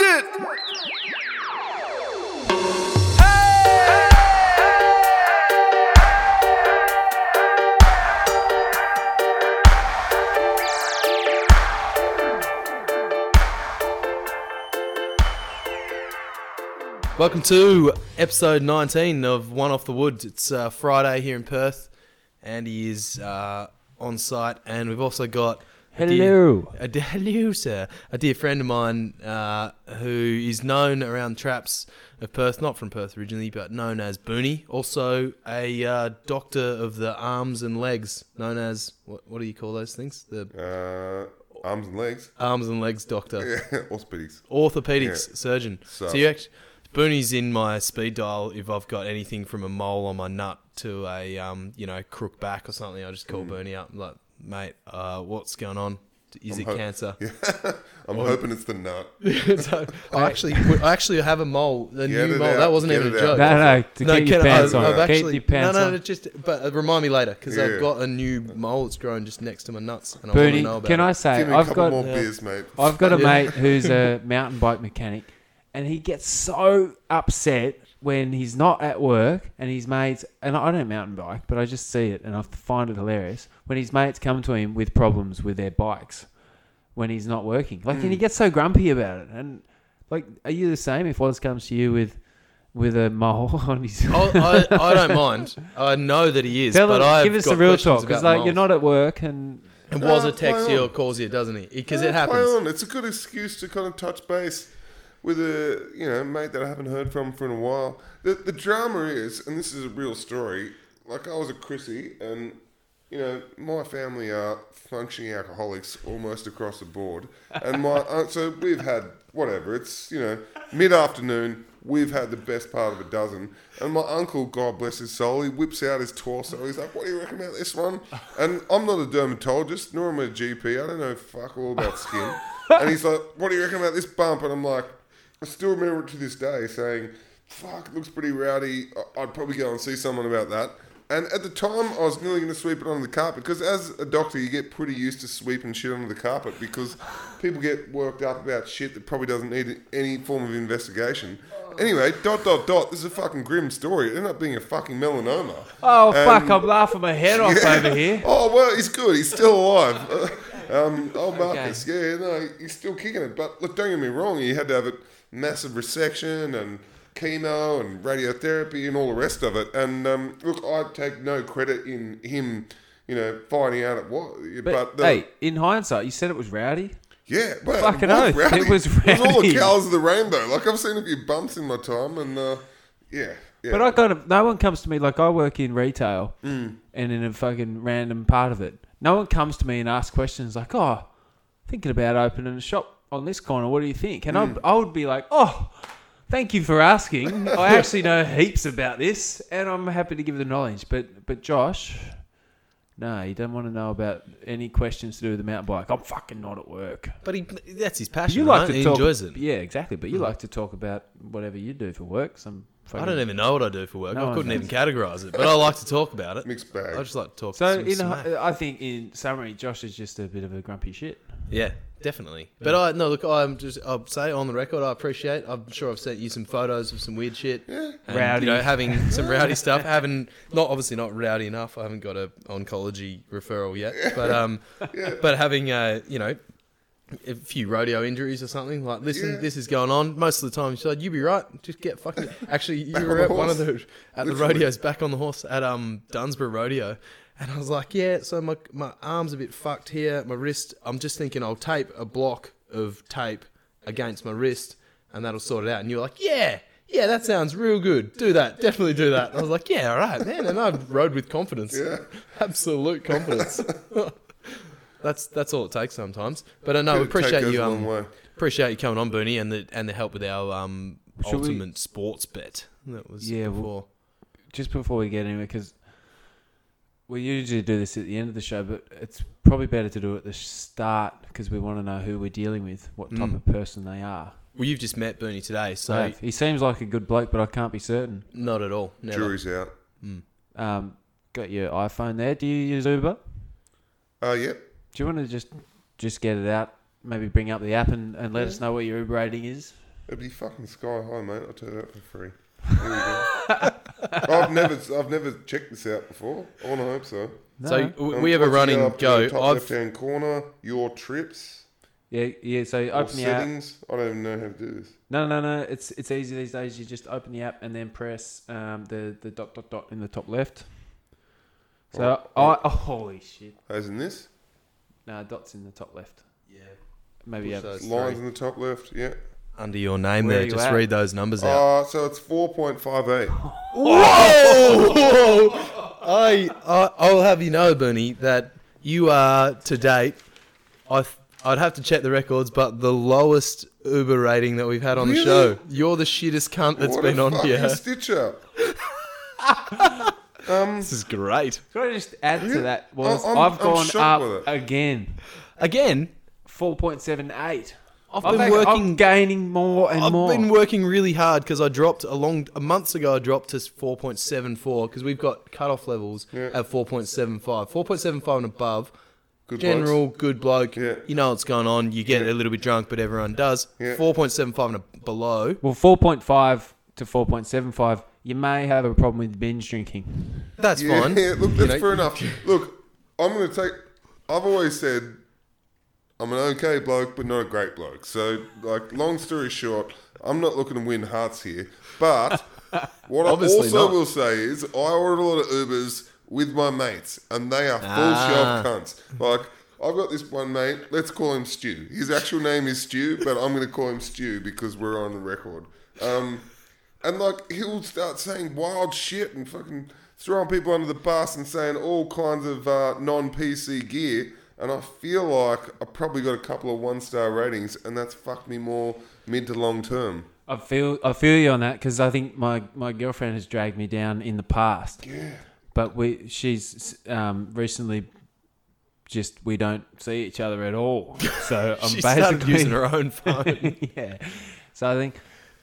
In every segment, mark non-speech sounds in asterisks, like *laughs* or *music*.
it. Welcome to episode 19 of One Off the Woods. It's uh, Friday here in Perth. Andy is uh, on site, and we've also got a dear- Hello. *laughs* a dear, hello, sir. A dear friend of mine uh, who is known around traps of Perth, not from Perth originally, but known as Booney. Also, a uh, doctor of the arms and legs, known as what, what do you call those things? The Uh, arms and legs. arms and legs doctor. *laughs* Yeah, orthopedics. orthopedics Yeah. surgeon. So- So, you actually, Booney's in my speed dial. If I've got anything from a mole on my nut to a um, you know, crook back or something, I just call Booney up. Like, mate, uh, what's going on? Is I'm it ho- cancer? Yeah, *laughs* I'm hoping it's the nut. *laughs* so *laughs* I actually, I actually have a mole, the Get new it mole. out, That wasn't get even a it out. joke. No, no, to No, keep your can I- pants I've, on. I've actually, your pants no, no, on. no, just but uh, remind me later because Yeah. I've got a new mole that's growing just next to my nuts, and I want to know Bernie, about can it. I say Give me a I've couple got more Yeah. beers, mate. I've got a Yeah. mate who's a mountain bike mechanic, and he gets so upset when he's not at work and his mates. And I don't mountain bike, but I just see it and I find it hilarious when his mates come to him with problems with their bikes when he's not working. Like, Hmm. and he gets so grumpy about it. And like, are you the same if Oz comes to you with with a mole *laughs* on his? I, I, I *laughs* don't mind. I know that he is, Tell but him- I give us the real talk because like you're not at work and And was No, a text you or calls you, doesn't he? Because Yeah, it play happens. on. It's a good excuse to kind of touch base with a you know mate that I haven't heard from for a while. The the drama is, and this is a real story. Like I was a Chrissy, and you know my family are functioning alcoholics almost across the board, and my *laughs* uh, so we've had whatever. It's you know mid afternoon. We've had the best part of a dozen, and my uncle, God bless his soul, he whips out his torso. He's like, "What do you reckon about this one?" And I'm not a dermatologist, nor am I a GP. I don't know fuck all about skin. *laughs* and he's like, "What do you reckon about this bump?" And I'm like, I still remember it to this day, saying, "Fuck, it looks pretty rowdy. I'd probably go and see someone about that." And at the time, I was nearly going to sweep it under the carpet because, as a doctor, you get pretty used to sweeping shit under the carpet because people get worked up about shit that probably doesn't need any form of investigation. Anyway, dot dot dot. This is a fucking grim story. It ended up being a fucking melanoma. oh And- fuck, I'm laughing my head off *laughs* over here. Oh well, he's good. He's still alive. *laughs* um, old Marcus, yeah, no, he's still kicking it. But look, don't get me wrong. He had to have a massive resection and chemo and radiotherapy and all the rest of it. And um, look, I take no credit in him, you know, finding out it was. But, But, the, hey, in hindsight, you said it was rowdy. yeah, well, fucking it was rowdy. it was rowdy. It was all the colours of the rainbow. Like I've seen a few bumps in my time, and uh, yeah, yeah. But I kind of no one comes to me like I work in retail Mm. and in a fucking random part of it. No one comes to me and asks questions like, "Oh, thinking about opening a shop on this corner. What do you think?" And Mm. I I would be like, "Oh." Thank you for asking. I *laughs* actually know heaps about this, and I'm happy to give the knowledge. But but Josh, no, you don't want to know about any questions to do with the mountain bike. I'm fucking not at work. But he, that's his passion. You like right? to he talk, enjoys it. Yeah, exactly. But you like to talk about whatever you do for work. Some I don't even know what I do for work. No I couldn't one even categorize it, but I like to talk about it. mixed bag. I bag. just like to talk. So some in smack. I think in summary, Josh is just a bit of a grumpy shit. Yeah, definitely. But I no look. I'm just. I'll say on the record. I appreciate. I'm sure I've sent you some photos of some weird shit. Yeah. And, Rowdy. You know, having some rowdy *laughs* stuff. Having not obviously not rowdy enough. I haven't got a oncology referral yet. But um, *laughs* but having uh, you know. A few rodeo injuries or something like. Listen, Yeah. this is going on. Most of the time, she's like, "You be right. Just get fucking." *laughs* Actually, you on were at one of the at the *laughs* Literally. rodeos back on the horse at um Dunsborough Rodeo, and I was like, "Yeah." So my my arm's a bit fucked here. My wrist. I'm just thinking I'll tape a block of tape against my wrist, and that'll sort it out. And you're like, "Yeah." Yeah, that sounds real good. Do that. Definitely do that. I was like, yeah, all right, man. And I rode with confidence. Yeah. Absolute confidence. *laughs* that's that's all it takes sometimes. But I know, Tape appreciate you. Um, appreciate you coming on, Booney, and the and the help with our um, Should we- ultimate sports bet that was Yeah, well- Just before we get anywhere, because we usually do this at the end of the show, but it's probably better to do it at the start because we want to know who we're dealing with, what type Mm. of person they are. Well, you've just met Booney today, so So he seems like a good bloke, but I can't be certain. not at all. Never. Jury's out. Um, got your iPhone there. Do you use Uber? Uh, yep. Do you want to just just get it out maybe bring up the app and, and let us know what your Uber rating is. It'd be fucking sky high, mate. I'll tell you that for free. Here we go. *laughs* I've never, I've never checked this out before. I want to hope so. So No. w- Um, we have a once running up to go. the Top I've left-hand corner, your trips Yeah, yeah. So or open the app. settings. I don't even know how to do this. No, no, no. It's it's easy these days. You just open the app and then press um, the the dot dot dot in the top left. So Oh, I oh, holy shit. As in this, No, dots in the top left. yeah, Maybe Push yeah. those lines three. in the top left. Yeah. under your name Where there. you Just at? read those numbers out. Uh, so it's four point five eight. *laughs* Whoa! *laughs* I, I I'll have you know, Bernie, that you are to date. I th- I'd have to check the records, but the lowest Uber rating that we've had on the show. You're the shittest cunt that's what been a on fucking here. Stitch up. *laughs* um, This is great. Can I just add to that? Was I'm- I've I'm gone shocked with up it. again, Again, four point seven eight. I've I'm, been back- working. I'm gaining more and more I've more. been working really hard because I dropped a long a months ago. I dropped to four point seven four because we've got cutoff levels Yeah. at four point seven five. Four point seven five and above. good General good bloke. Yeah. You know what's going on. You get Yeah. a little bit drunk, but everyone does. Yeah. Four point seven five and a- below. well, four point five to four point seven five. You may have a problem with binge drinking. That's yeah, fine. Yeah, look, that's fair enough. Look, I'm going to take. I've always said I'm an okay bloke, but not a great bloke. So, like, long story short, I'm not looking to win hearts here. But *laughs* what I also not. will say is, I ordered a lot of Ubers with my mates, and they are full Ah. shelf cunts. Like. I've got this one mate. Let's call him Stu. His actual name is Stu, but I'm going to call him Stu because we're on the record. Um, and like he'll start saying wild shit and fucking throwing people under the bus and saying all kinds of uh, non PC gear. And I feel like I probably got a couple of one star ratings, and that's fucked me more mid to long term. I feel I feel you on that because I think my, my girlfriend has dragged me down in the past. Yeah. But we she's um, recently just we don't see each other at all. So *laughs* I'm she basically using her own *laughs* phone. yeah. So I think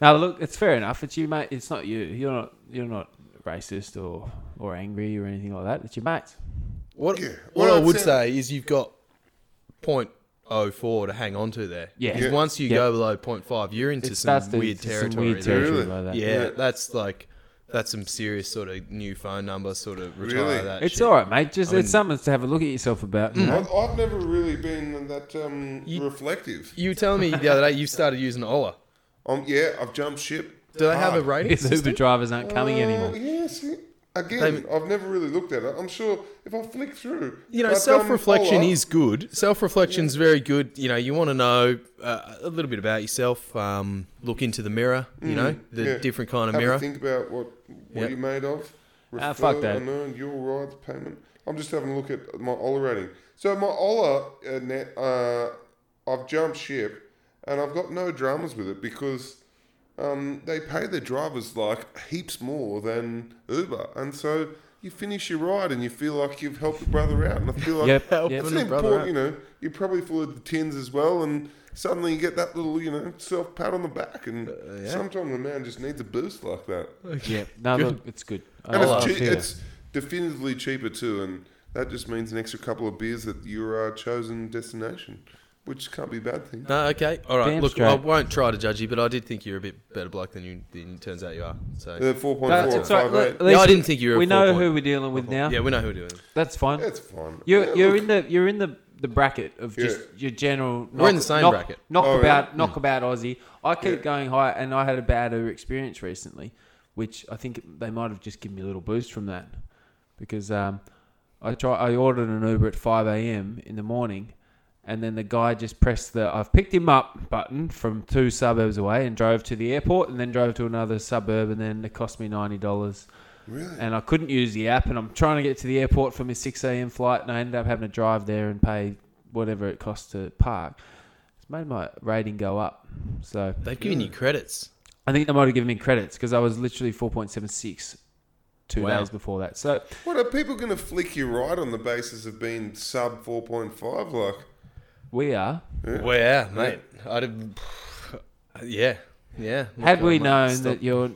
now look, it's fair enough. It's you, mate. It's not you. You're not you're not racist or or angry or anything like that. It's your mates. what Yeah. what Well, I would say is you've got 0.04 to hang on to there. Yeah. 'Cause Yeah. once you Yeah. go below 0.5, you're into It some starts to weird some territory. weird territory Really? like that. Yeah, Yeah. that's like that's some serious sort of new phone number sort of retire Really? that. It's shit. all right, mate. Just I it's mean- something to have a look at yourself about. You know? I've, I've never really been that um, You- reflective. You were telling me the other day you started using Ola. Um, yeah, I've jumped ship. Do they have a hard. rating Because Uber drivers aren't coming Uh, anymore. Yes. again, They- I've never really looked at it. I'm sure if I flick through, You know, but, self-reflection Ola- is good. Self-reflection is very good. You know, you want to know uh, a little bit about yourself. Um, look into the mirror. You know, the yeah. different kind of Have mirror. a think about what what Yep. you're made of. Ah, fuck that. Unearned, your rides, payment. I'm just having a look at my Ola rating. So my Ola uh, net, uh, I've jumped ship, and I've got no dramas with it because um, they pay their drivers like heaps more than Uber, and so you finish your ride and you feel like you've helped a brother out, and I feel like Yep. Help *laughs* yep. it's an important, out. you know, you're probably full of the tins as well, and suddenly you get that little, you know, self pat on the back, and yeah. sometimes a man just needs a boost like that. Yeah. No, Good. look, it's good. And I- I it's, cheap, feel you. it's definitively cheaper too, and that just means an extra couple of beers at your uh, chosen destination, which can't be a bad thing. No, okay, all right. Damn Look, straight. I won't try to judge you, but I did think you're a bit better bloke than you. Than it turns out you are. So Uh, 4.4, No, it's all right. 5.8. Look, at Yeah, least I didn't think you were. We a know who we're dealing with now. Yeah, we know who we're doing. That's fine. That's fine. You're Yeah, you're look, in the you're in the the bracket of just Yeah. your general. We're in the same knock, bracket. Knockabout, Oh, really? knockabout Aussie. I keep Yeah. going high, and I had a bad Uber experience recently, which I think they might have just given me a little boost from that, because um, I try I ordered an Uber at five a.m. in the morning, and then the guy just pressed the I've picked him up button from two suburbs away and drove to the airport, and then drove to another suburb, and then it cost me ninety dollars Really? and I couldn't use the app, and I'm trying to get to the airport for my 6 a.m. flight, and I ended up having to drive there and pay whatever it costs to park. It's made my rating go up. So They've given you credits. I think they might have given me credits because I was literally 4.76 two Wow. days before that. So What are people going to flick you right on the basis of being sub 4.5? Like, we are. yeah. Well, yeah, mate. I'd have. Yeah, yeah. Had we known stop. that your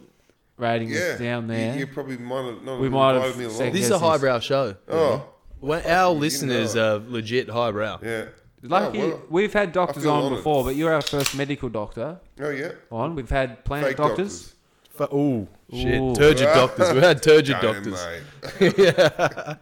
rating yeah. down there, You, probably might have not We might have invited me along. said- This is a Yes, yes. highbrow show. Oh, Well, our listeners know. are legit highbrow. yeah. Lucky, oh, well, we've had doctors on honoured. before, but you're our first medical doctor Oh yeah. on. We've had plant Fake doctors. Fu- Ooh, shit. Turgid ah. doctors. We've had turgid Damn, doctors. *laughs* *laughs* yeah.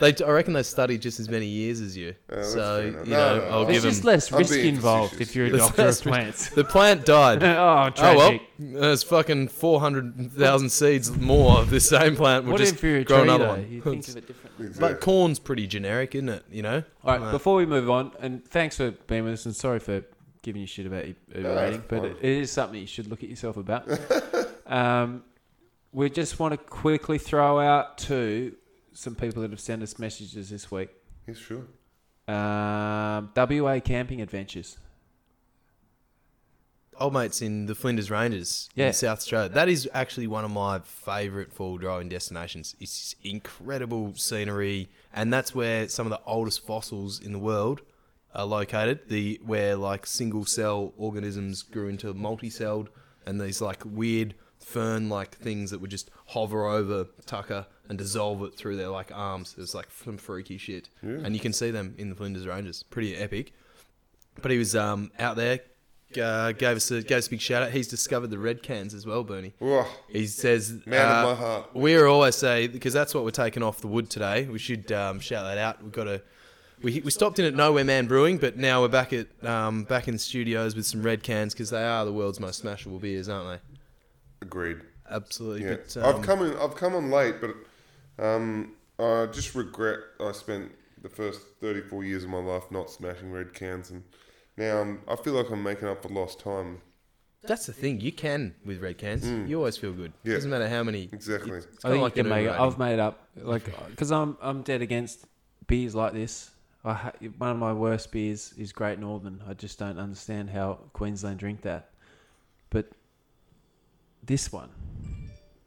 They, I reckon they studied just as many years as you. Oh, that's so, fair you enough. know, No, no, I'll no. There's give just them. less I'm risk being involved facetious. if you're a There's doctor of *laughs* less risk. plants. *laughs* The plant died. *laughs* oh, Oh well, tragic. there's fucking four hundred thousand seeds more of this same plant. We'll what just if you're a grow tree, another though? one. You think of it differently. But corn's pretty generic, isn't it? You know. All right, Right. before we move on, and thanks for being with us, and sorry for giving you shit about your Uber No, rating, but fine. it, it is something you should look at yourself about. um, we just want to quickly throw out to some people that have sent us messages this week. Yes, sure. Um, WA camping adventures. Old mates in the Flinders Ranges Yeah. in South Australia. That is actually one of my favourite fall driving destinations. It's incredible scenery, and that's where some of the oldest fossils in the world are located. The where like single cell organisms grew into multi-celled, and these like weird fern-like things that would just hover over Tucker and dissolve it through their like arms. It's like some freaky shit, and you can see them in the Flinders Ranges. Pretty epic. But he was um, out there, uh, gave us a gave us a big shout out. He's discovered the red cans as well, Bernie. Whoa, He says, man uh, of my heart. we always say because that's what we're taking off the wood today. We should um, shout that out. We've got a We, we stopped in at Nowhere Man Brewing, but now we're back at um, back in the studios with some red cans because they are the world's most smashable beers, aren't they? Agreed. Absolutely. Yeah. But, um, I've come in. I've come on late, but um, I just regret I spent the first thirty-four years of my life not smashing red cans, and now I'm, I feel like I'm making up for lost time. that's the thing. You can with red cans. You always feel good. Mm. Yeah. Doesn't matter how many. Exactly. It's, it's I think like you can make, I've made up like because I'm I'm dead against beers like this. I ha- one of my worst beers is Great Northern. I just don't understand how Queensland drink that. But this one,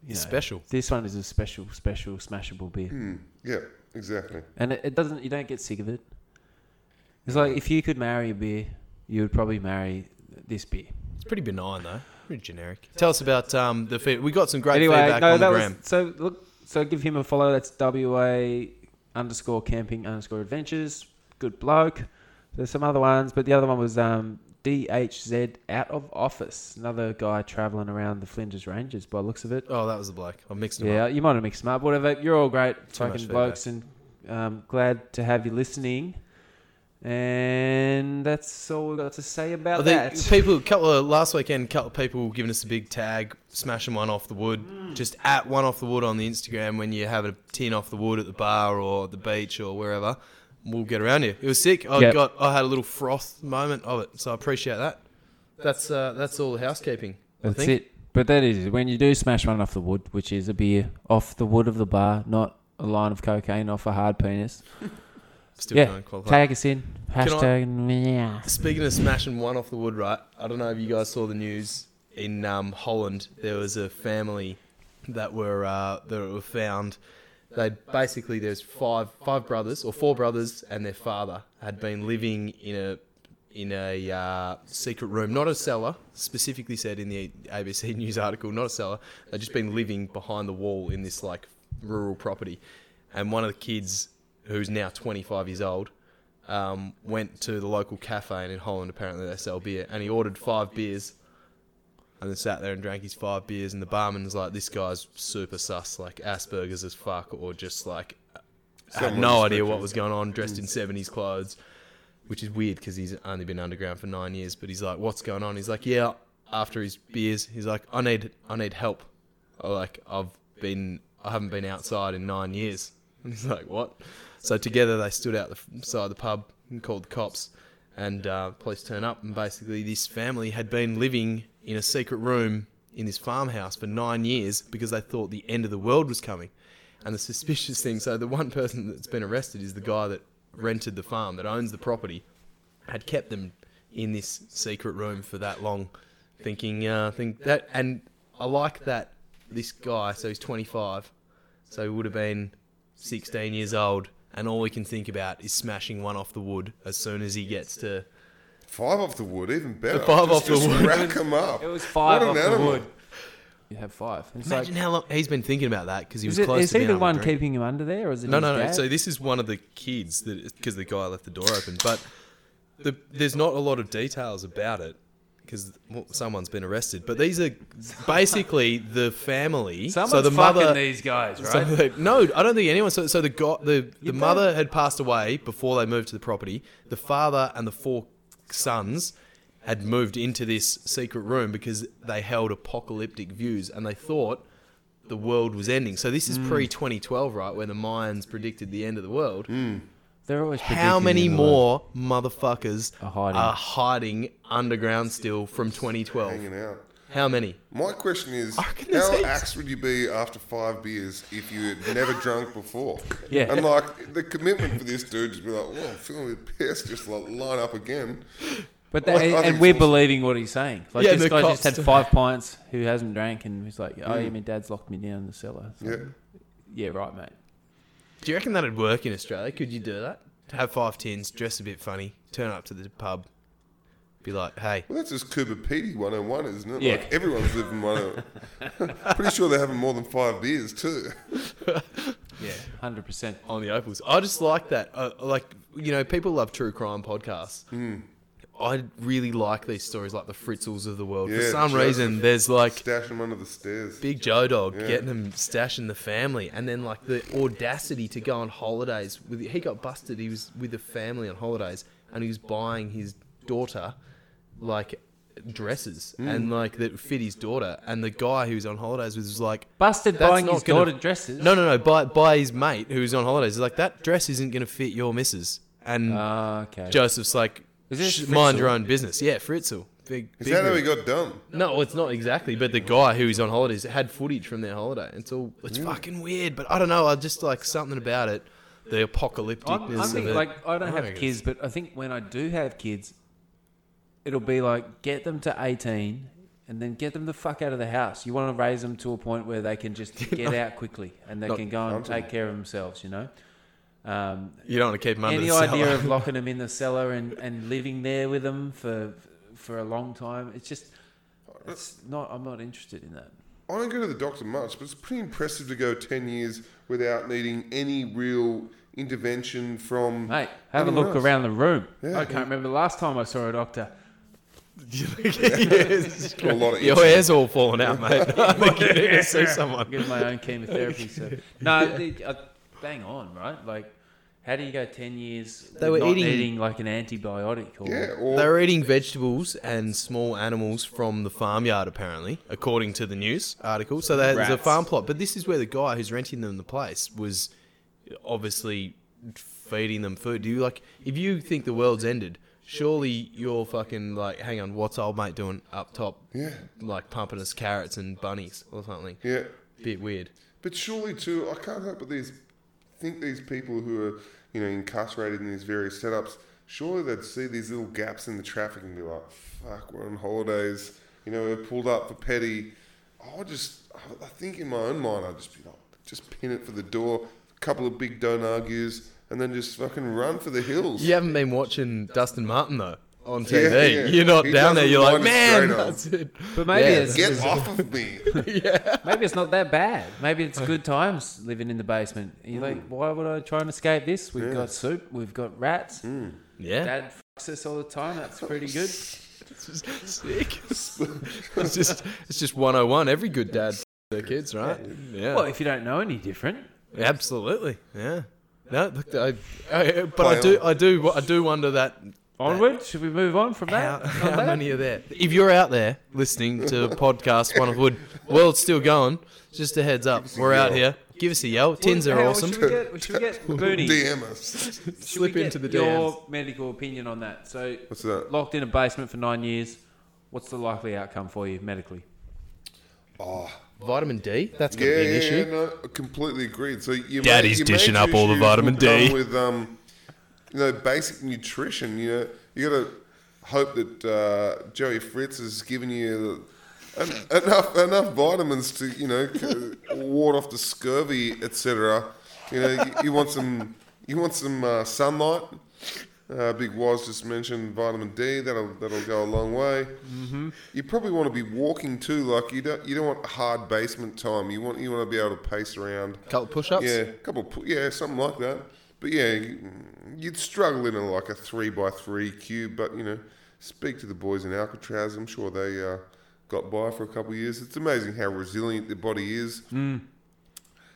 you know, special. This one is a special, special, smashable beer, Hmm. Yeah. Exactly. and it, it doesn't. You don't get sick of it. It's like if you could marry a beer, you would probably marry this beer. It's pretty benign though. Pretty generic. Tell us about um, the feed. We got some great anyway, feedback no, on the gram. was so. Look, so give him a follow. That's WA underscore camping underscore adventures. Good bloke. There's some other ones, but the other one was um, DHZ out of office. Another guy traveling around the Flinders Ranges by the looks of it. Oh, that was the bloke. I mixed up. Yeah, up. you might have mixed them up. Whatever. You're all great Too fucking feedback. blokes, and um, glad to have you listening. And that's all we've got to say about that. people, couple of, last weekend, a couple of people giving us a big tag, smashing one off the wood. Mm. Just at one off the wood on the Instagram when you have a tin off the wood at the bar or the beach or wherever. We'll get around you. It was sick. I Yep. got, I had a little froth moment of it, so I appreciate that. That's uh, that's all the housekeeping. I That's it. But that is when you do smash one off the wood, which is a beer off the wood of the bar, not a line of cocaine off a hard penis. *laughs* Still Yeah. Tag us in. I- Hashtag yeah. Speaking of smashing one off the wood, right? I don't know if you guys saw the news in um, Holland. There was a family that were uh, that were found. They basically there's five five brothers or four brothers and their father had been living in a in a uh, secret room, not a cellar. Specifically said in the ABC *laughs* News article, not a cellar. They'd just been living behind the wall in this like rural property, and one of the kids, who's now 25 years old, um, went to the local cafe in Holland apparently they sell beer and he ordered five beers and then sat there and drank his five beers and the barman was like this guy's super sus like Asperger's as fuck or just like had no idea what was going on dressed in 70s clothes which is weird because he's only been underground for nine years but he's like what's going on? He's like yeah after his beers. He's like I need I need help. Like I've been I haven't been outside in nine years. *laughs* And he's like what? So together they stood out the side of the pub and called the cops, and uh, police turn up. And basically, this family had been living in a secret room in this farmhouse for nine years because they thought the end of the world was coming. And the suspicious thing, so the one person that's been arrested is the guy that rented the farm, that owns the property, had kept them in this secret room for that long, thinking, uh, think that. And I like that this guy, so he's 25, so he would have been 16 years old, and all he can think about is smashing one off the wood as soon as he gets to. Five off the wood, even better. Five just, off the just wood. Rack 'em up. It was five What off an the animal. wood. You have five. It's Imagine like, how long he's been thinking about that because he was is, it, close is to he being the able to one drink. keeping him under there, or is it No, his no, no. dad? So this is one of the kids that because the guy left the door open. But the, there's not a lot of details about it because someone's been arrested. But these are basically the family. Someone's so the fucking mother. these guys, right? So they- no, I don't think anyone. So, so the go, the the mother had passed away before they moved to the property. The father and the four sons had moved into this secret room because they held apocalyptic views and they thought the world was ending. So this is hmm. pre 2012, right, where the Mayans predicted the end of the world. Hmm. They're always How many in the world. more motherfuckers Are hiding. are hiding underground still from 2012? Hanging out. How many? My question is, I reckon there's how heaps. axed would you be after five beers if you had never *laughs* drunk before? Yeah. And like the commitment for this dude just be like, well, I'm feeling a bit pissed, just like line up again. But that, I think and we're awesome. believing what he's saying. Like Yeah, this guy just had five pints who hasn't drank, and he's like, "Oh Mm. yeah, my dad's locked me down in the cellar." So, Yeah. yeah, right, mate. Do you reckon that'd work in Australia? Could you do that? Have five tins, dress a bit funny, turn up to the pub, be like, hey, Well, that's just Coober Pedy 101, isn't it? Yeah. Like everyone's living one. *laughs* Pretty sure they're having more than five beers too. *laughs* Yeah, hundred percent. on the opals. I just like that. Uh, like you know, people love true crime podcasts. Hmm. I really like these stories, like the Fritzls of the world. For some Joseph. reason, there's like Stash them under the stairs. Big Joe Dog Yeah. getting them stashing the family, and then like the audacity to go on holidays. With he got busted. He was with the family on holidays, and he was buying his daughter like dresses Hmm. and like that fit his daughter. And the guy who was on holidays was, was like, Busted buying his gonna- daughter dresses. No, no, no. By by his mate who was on holidays. He's like that dress isn't going to fit your missus. And Ah, okay. Joseph's like, Is this "Sh- mind your own business. Yeah, Fritzl. Big. Is big that how rig. he got done? No, it's not exactly. But the guy who was on holidays had footage from their holiday. It's all. It's fucking weird. But I don't know. I just like something about it. The apocalypticness I'm, I think of it. like I don't have kids, but I think when I do have kids, it'll be like get them to eighteen, and then get them the fuck out of the house. You want to raise them to a point where they can just *laughs* get out quickly and they Not can go and hunting. take care of themselves. You know. Um, You don't want to keep them under any the idea cellar. of *laughs* locking them in the cellar and, and living there with them for for a long time? It's just it's not. I'm not interested in that. I don't go to the doctor much, but it's pretty impressive to go 10 years without needing any real intervention from. Mate, have a look else. around the room. Yeah. I can't remember the last time I saw a doctor. Yes. A lot of Your hair's all falling out, mate. *laughs* I think you need to see someone. Get my own chemotherapy. So *laughs* no, the, uh, bang on, right? Like, how do you go ten years They were not eating- needing like an antibiotic? Or, Yeah, or They were eating vegetables and small animals from the farmyard, apparently, according to the news article. So there's a Rats. farm plot. But this is where the guy who's renting them the place was obviously feeding them food. Do you like, if you think the world's ended, surely you're fucking like, hang on, what's old mate doing up top? Yeah. Like pumping us carrots and bunnies or something. yeah. Bit weird. But surely, too, I can't help but these think these people who are, you know, incarcerated in these various setups, surely they'd see these little gaps in the traffic and be like, fuck, we're on holidays, you know, we're pulled up for petty. I just, I think in my own mind, I'd just be like, just pin it for the door, a couple of big don't argues, and then just fucking run for the hills. You haven't been watching Dustin Martin, though, on TV. yeah. You're not He down there. You're like, man, that's it. But maybe Yeah. it's Get off of me. *laughs* yeah. maybe it's not that bad. Maybe it's good times living in the basement. You're like, why would I try and escape this? We've Yeah. got soup. We've got rats. Hmm. Yeah. Dad fucks us all the time. That's pretty good. *laughs* It's just sick. *laughs* it's just it's just 101. Every good dad f- their kids, right? Yeah. Well, if you don't know any different, Absolutely. Yeah. No, look, I, I, but I do. I do, I do wonder that onward. Should we move on from that? On how many are there? If you're out there listening to *laughs* podcast One of Wood, world's still going. Just a heads up, we're out here. Give us a yell. Tins are hang on, awesome. Should we get, should we get *laughs* Booney? DM us. *laughs* Should we Slip get into the your DMs. medical opinion on that. So, What's that? locked in a basement for nine years. What's the likely outcome for you medically? Oh, Vitamin D. That's gonna yeah, be an yeah, issue. yeah, no, completely agreed. So you Daddy's your dishing up all the vitamin D. with um, you know, basic nutrition. You know, you got to hope that uh, Joey Fritz has given you en- enough enough vitamins to you know ward off the scurvy, etc. You know, you, you want some you want some uh, sunlight. Uh, Big Woz just mentioned vitamin D. That'll that'll go a long way. Mm-hmm. You probably want to be walking too. Like you don't you don't want hard basement time. You want you want to be able to pace around. A Couple push-ups. Yeah, a couple. Yeah, something like that. but yeah, you'd struggle in a like a three by three cube. But you know, speak to the boys in Alcatraz. I'm sure they uh, got by for a couple of years. It's amazing how resilient their body is.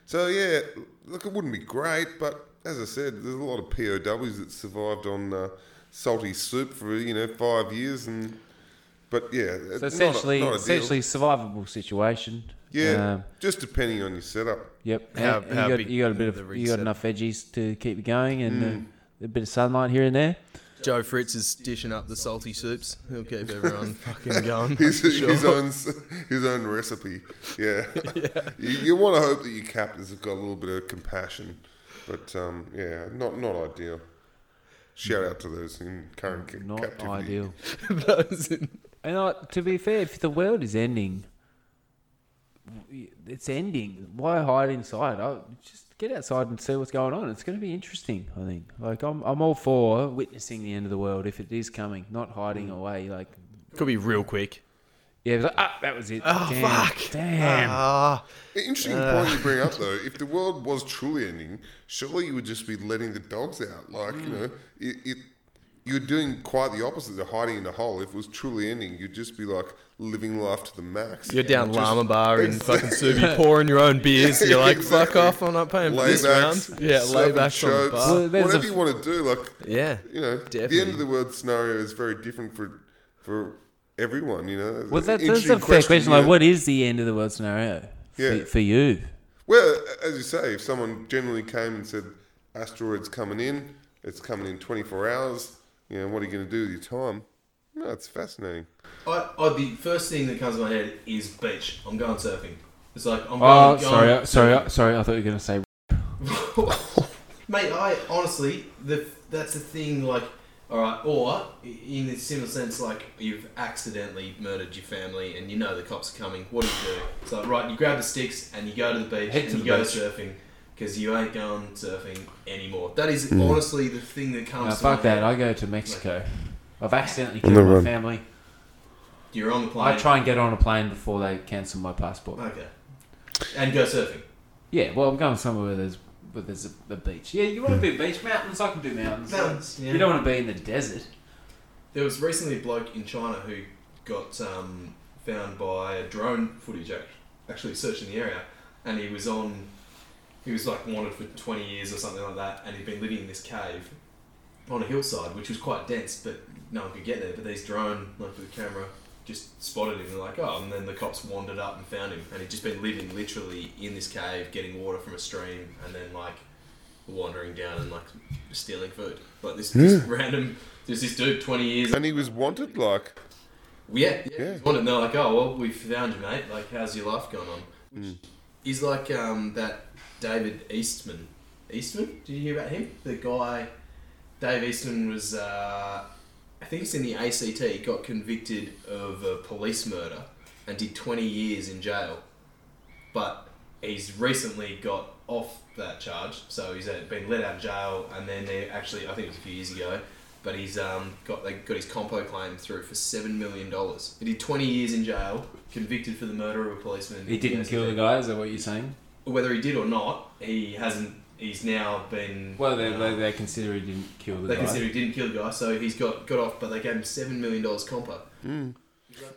So yeah, look, it wouldn't be great, but as I said, there's a lot of POWs that survived on uh, salty soup for you know five years, and but yeah, So it's essentially, not, not ideal. essentially survivable situation. yeah, Um, just depending on your setup. Yep. How- And- and how you, got, you got a bit of you got enough veggies to keep going and uh, a bit of sunlight here and there. Joe Fritz is dishing up the salty soups. He'll keep *laughs* everyone fucking going. his, for sure. his own his own recipe. Yeah, *laughs* you, you want to hope that your captains have got a little bit of compassion, but um, yeah, not not ideal. Shout out to those in current ca- Not captivity. ideal. *laughs* Those in- And uh, to be fair, if the world is ending, it's ending. Why hide inside? I, just get outside and see what's going on. It's going to be interesting. I think. Like I'm, I'm all for witnessing the end of the world if it is coming, not hiding Mm. away. Like, Could be real quick. Yeah, it was like, ah, that was it. Oh, damn, fuck. Damn. Ah, Interesting point you bring up though. *laughs* If the world was truly ending, surely you would just be letting the dogs out. Like you know, it, it you're doing quite the opposite of hiding in a hole. If it was truly ending, you'd just be like living life to the max. you're down Just Llama Bar in Exactly. *laughs* fucking Subi pouring your own beers. You're like, *laughs* fuck off, I'm not paying for this Laybacks, round. Yeah, slapping laybacks on the bar. Well, whatever a- you want to do. Like Yeah. you know, the end of the world scenario is very different for for everyone. You know, Well, that, that's a fair question. Like, yeah. what is the end of the world scenario for, Yeah. for you? Well, as you say, if someone genuinely came and said, "Asteroid's coming in, it's coming in 24 hours," you know, what are you going to do with your time? No, it's fascinating. I, I, the first thing that comes to my head is beach. I'm going surfing. It's like I'm Oh, going. sorry, going uh, sorry, uh, sorry. I thought you were going to say. *laughs* *laughs* Mate, I honestly, the that's the thing. Like, all right, or in a similar sense, like you've accidentally murdered your family and you know the cops are coming. What do you do? It's like, right, you grab the sticks and you go to the beach Head and to you the go beach. surfing because you ain't going surfing anymore. That is honestly the thing that comes. No, to fuck my that. head. I go to Mexico. I've accidentally On killed the my run. family. You're on the plane. I try and get on a plane before they cancel my passport. Okay. And go surfing. Yeah, well, I'm going somewhere where there's where there's a, a beach. Yeah, you want to be beach mountains? I can do mountains. Mountains, yeah. You don't want to be in the desert. There was recently a bloke in China who got um, found by a drone footage act- actually searching the area, and he was on. He was like wanted for twenty years or something like that, and he'd been living in this cave on a hillside, which was quite dense, but no one could get there. But these drone, like with the camera, just spotted him and like, oh, and then the cops wandered up and found him, and he'd just been living literally in this cave, getting water from a stream, and then like wandering down and like stealing food. Like this, this random, there's this dude, twenty years And he was wanted, like, yeah, yeah. Yeah. He's wanted, and they're like, oh, well, we found you, mate. Like, how's your life going on? Which is like um, that David Eastman. Eastman? Did you hear about him? The guy, Dave Eastman was, uh, I think it's in the ACT, he got convicted of a police murder and did 20 years in jail. But he's recently got off that charge, so he's been let out of jail, and then they actually, I think it was a few years ago, but he's um, got they got his compo claim through for seven million dollars. He did twenty years in jail, convicted for the murder of a policeman. He didn't kill the guy. Is that what you're saying? Whether he did or not, he hasn't. He's now been. Well, they, uh, they, they consider he didn't kill the guy. they guy. consider he didn't kill the guy, so he's got got off. But they gave him seven million dollars compo.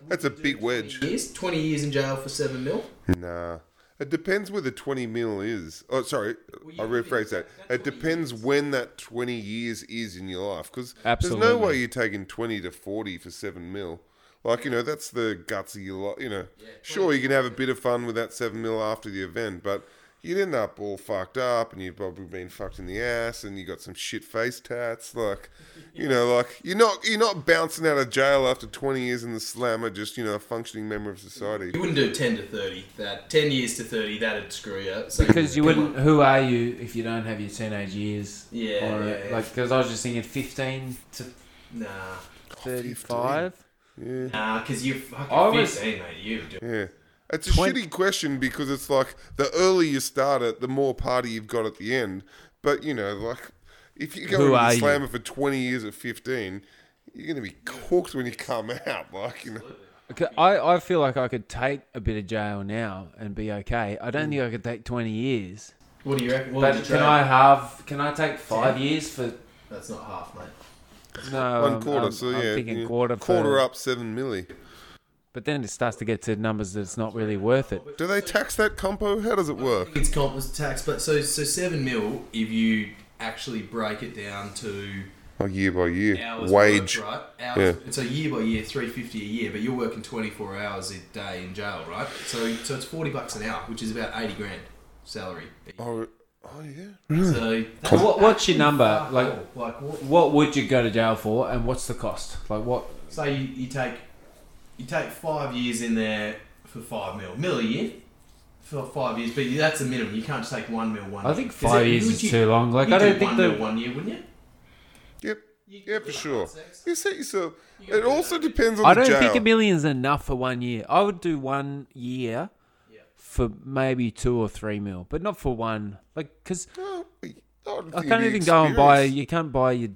that's a big wedge. Years, twenty years in jail for seven mil. Nah. It depends where the 20 mil is. Oh, sorry. Well, I'll rephrase that. that's It what you- depends when that 20 years is in your life. Because there's no way you're taking 20 to 40 for 7 mil. Like, you know, that's the guts of your life. You know, sure, you can have a bit of fun with that 7 mil after the event, but you'd end up all fucked up and you've probably been fucked in the ass and you got some shit face tats. Like, *laughs* you know, like, you're not, you're not bouncing out of jail after 20 years in the slammer, just, you know, a functioning member of society. You wouldn't do ten to thirty. That ten years to thirty, that'd screw you. up So Because you wouldn't. on. Who are you if you don't have your teenage years? Yeah, Or, yeah, yeah. Like, because I was just thinking 15 to Nah, 35. Yeah. nah, because you're fucking I was- fifteen, mate. You do. Yeah. It's a Twen- shitty question because it's like the earlier you start it, the more party you've got at the end. But, you know, like, if you go Who into are the you? slammer for 20 years at 15, you're going to be cooked when you come out. *laughs* Like, you know. I, I feel like I could take a bit of jail now and be okay. I Mm. don't think I could take 20 years. What do you reckon? What But can? I have? Can I take five Ten? years for? That's not half, mate. No, One I'm- quarter, I'm, so I'm yeah, thinking yeah. quarter. For, Quarter up seven milli. But then it starts to get to numbers that's not really worth it. Do they tax that compo? How does it work? It's comp tax, but so so seven mil if you actually break it down to Oh, year by year. hours Wage. worked, right? Hours, Yeah. So year by year, three fifty a year, but you're working twenty four hours a day in jail, right? So so it's forty bucks an hour, which is about eighty grand salary. Oh, oh yeah. So So what, what's your number? Like, like what? what would you go to jail for, and what's the cost? Like, what? Say you, you take you take five years in there for five mil, mil a year for five years, but that's a minimum. You can't just take one mil one. I year. think 'Cause five it- years would is you- too long. Like, I do don't think one the. mil one year, wouldn't you? Yep. You Yeah, for sure. sex. You set yourself. You It also that. depends on I the don't jail. think a million's enough for one year. I would do one year Yeah. for maybe two or three mil, but not for one. Like, because No, I I can't the even go and buy. You can't buy your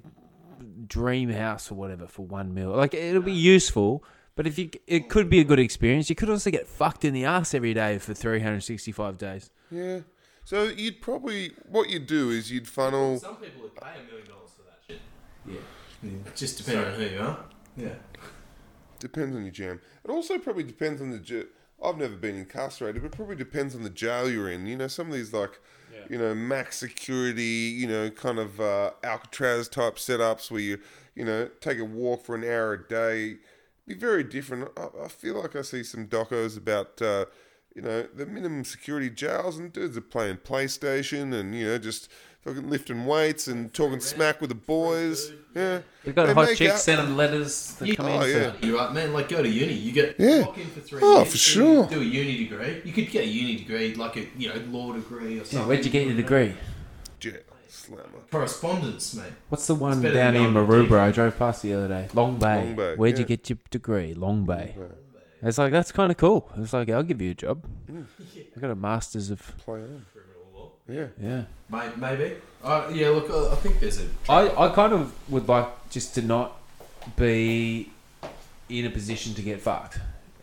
dream house or whatever for one mil. Like, it'll be useful, but if you, it could be a good experience. You could also get fucked in the ass every day for three hundred sixty-five days. Yeah. So you'd probably what you'd do is you'd funnel. Some people would pay a million dollars for that shit. Yeah. yeah. Just depending on who you are. Yeah. Depends on your jam. It also probably depends on the. I've never been incarcerated, but it probably depends on the jail you're in. You know, some of these like, you know, max security, you know, kind of uh, Alcatraz type setups where you, you know, take a walk for an hour a day. Be very different. I, I feel like I see some docos about, uh, you know, the minimum security jails and dudes are playing PlayStation and you know just fucking lifting weights and talking smack with the boys. Yeah, They've got They hot make chicks out- send them letters that You- come Oh, in. yeah. For, You're right, man. Like, go to uni. You get Yeah. lock in for three Oh, years. for sure. Do a uni degree. You could get a uni degree, like a you know law degree or yeah, something. where'd you get your degree? jail slammer. Correspondence, mate. What's the one better down than in going to Maroubra? I drove past the other day. Long Bay. Long Bay, Where'd you yeah. get your degree? Long Bay. It's like that's kind of cool. It's like I'll give you a job. I got a masters of Play on. Criminal law. Yeah. yeah. May- Maybe. Uh, yeah. Look, uh, I think there's a. I, I kind of would like just to not be in a position to get fucked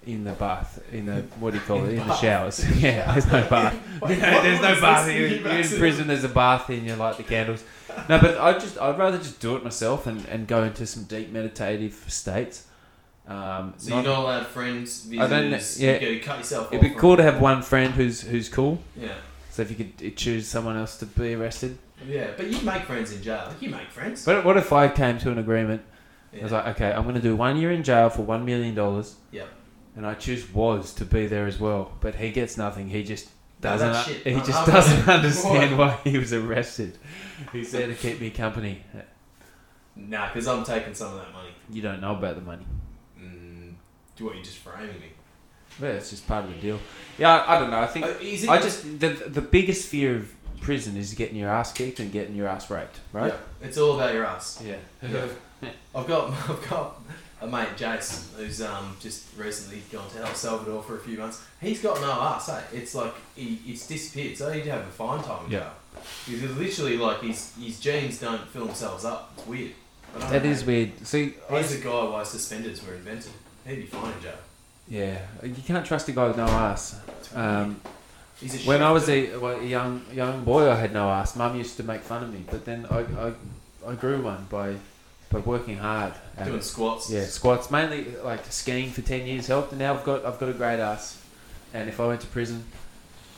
in the bath in the what do you call it in the showers. *laughs* yeah, there's no bath. *laughs* Wait, No, there's no bath. You're, you're in *laughs* prison. There's a bath and you light the candles. No, but I just I'd rather just do it myself and, and go into some deep meditative states. Um, So not- you're not allowed friends, I don't yeah. You cut yourself it'd be cool to have one friend who's who's cool. Yeah. So if you could choose someone else to be arrested. Yeah, but you make friends in jail. You make friends. But what if I came to an agreement? I was like, okay, I'm going to do one year in jail for one million dollars. Yep. And I choose Was to be there as well, but he gets nothing. He just doesn't. shit. He just doesn't understand Why? he was arrested. He's there to keep me company. Nah, because I'm taking some of that money. You don't know about the money. Mm, do what? you're just framing me. Yeah, it's just part of the deal. Yeah, I, I don't know. I think Uh, it- I just the the biggest fear of prison is getting your ass kicked and getting your ass raped, right? Yeah, it's all about your ass. Yeah. *laughs* I've got *laughs* I've got a mate, Jace, who's um just recently gone to El Salvador for a few months. He's got no ass. Eh? It's like he, it's disappeared. So he'd have a fine time. Yeah. jail. He's literally like his his genes don't fill themselves up. It's weird. That know is how- weird. See, I He's the guy why suspenders were invented. He'd be fine in jail. yeah, you can't trust a guy with no ass. Um, When I was a, well, a young young boy, I had no ass. Mum used to make fun of me, but then I, I, I grew one by by working hard. at doing it. squats. yeah, squats mainly like skiing for ten years helped, and now I've got I've got a great ass. And if I went to prison,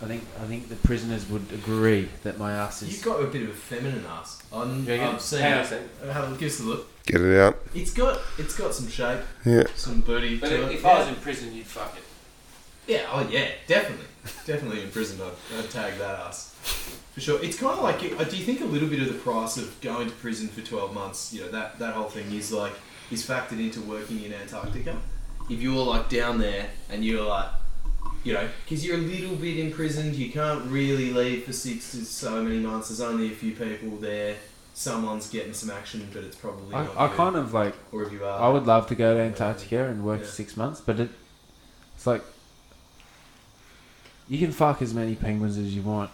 I think I think the prisoners would agree that my ass is. You've got a bit of a feminine ass. I'm, You reckon? I've seen Hang on a it. Uh, Have a, give us a look. Get it out. It's got it's got some shape, Yeah. some booty. But to if, it. if I was in prison, you'd fuck it. Yeah, oh yeah, definitely, definitely in prison. I'd, I'd tag that ass for sure. It's kind of like, do you think a little bit of the price of going to prison for twelve months? You know that that whole thing is like is factored into working in Antarctica. If you're like down there and you're like, you know, because you're a little bit imprisoned, you can't really leave for six to so many months. There's only a few people there. Someone's getting some action, but it's probably I, not I kind of like Or if you are, I would love to go to Antarctica and work Yeah. six months, but it, it's like you can fuck as many penguins as you want.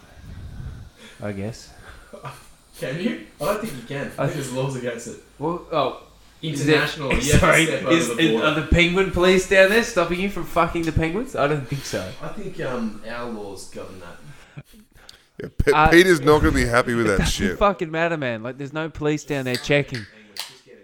I guess. *laughs* Can you? I don't think you can. I I think there's laws against it. Well, oh, Is there- International. you have Sorry, is, the is, are the penguin police down there stopping you from fucking the penguins? I don't think so. I think um, our laws govern that. Yeah, Pe- Uh, Peter's not going to be happy with that doesn't shit. fucking matter, man. Like, there's no police down there checking.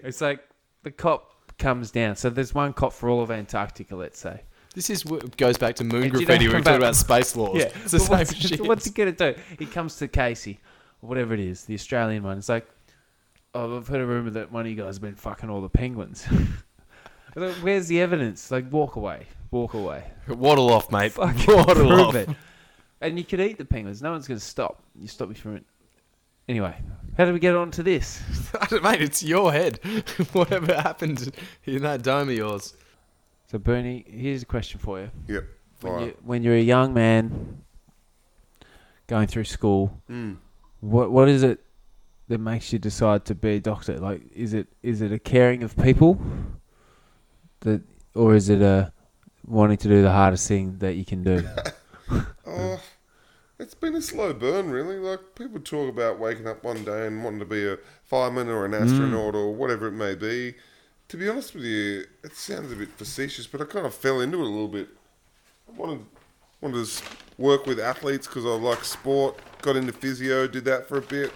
It's like the cop comes down. So there's one cop for all of Antarctica, let's say. This is what goes back to moon do you graffiti. We were *laughs* about- talking about space laws. Yeah, it's the but same what's, shit. *laughs* What's he gonna do? He comes to Casey, or whatever it is, the Australian one. It's like, oh, I've heard a rumor that one of you guys has been fucking all the penguins. *laughs* Like, Where's the evidence? Like, walk away, walk away. Waddle off, mate. Fucking Waddle prove off. it. And you could eat the penguins. No one's gonna stop. You stop me from it. Anyway, how did we get on to this? Mate, it's your head. Whatever happened in that dome of yours. So Bernie, here's a question for you. Yep. When, you, when you're a young man going through school, Mm. what what is it that makes you decide to be a doctor? Like, is it is it a caring of people, that, or is it a wanting to do the hardest thing that you can do? *laughs* Oh, it's been a slow burn, really. Like people talk about waking up one day and wanting to be a fireman or an astronaut or whatever it may be. To be honest with you, it sounds a bit facetious, but I kind of fell into it a little bit. I wanted wanted to work with athletes because I like sport. Got into physio, did that for a bit.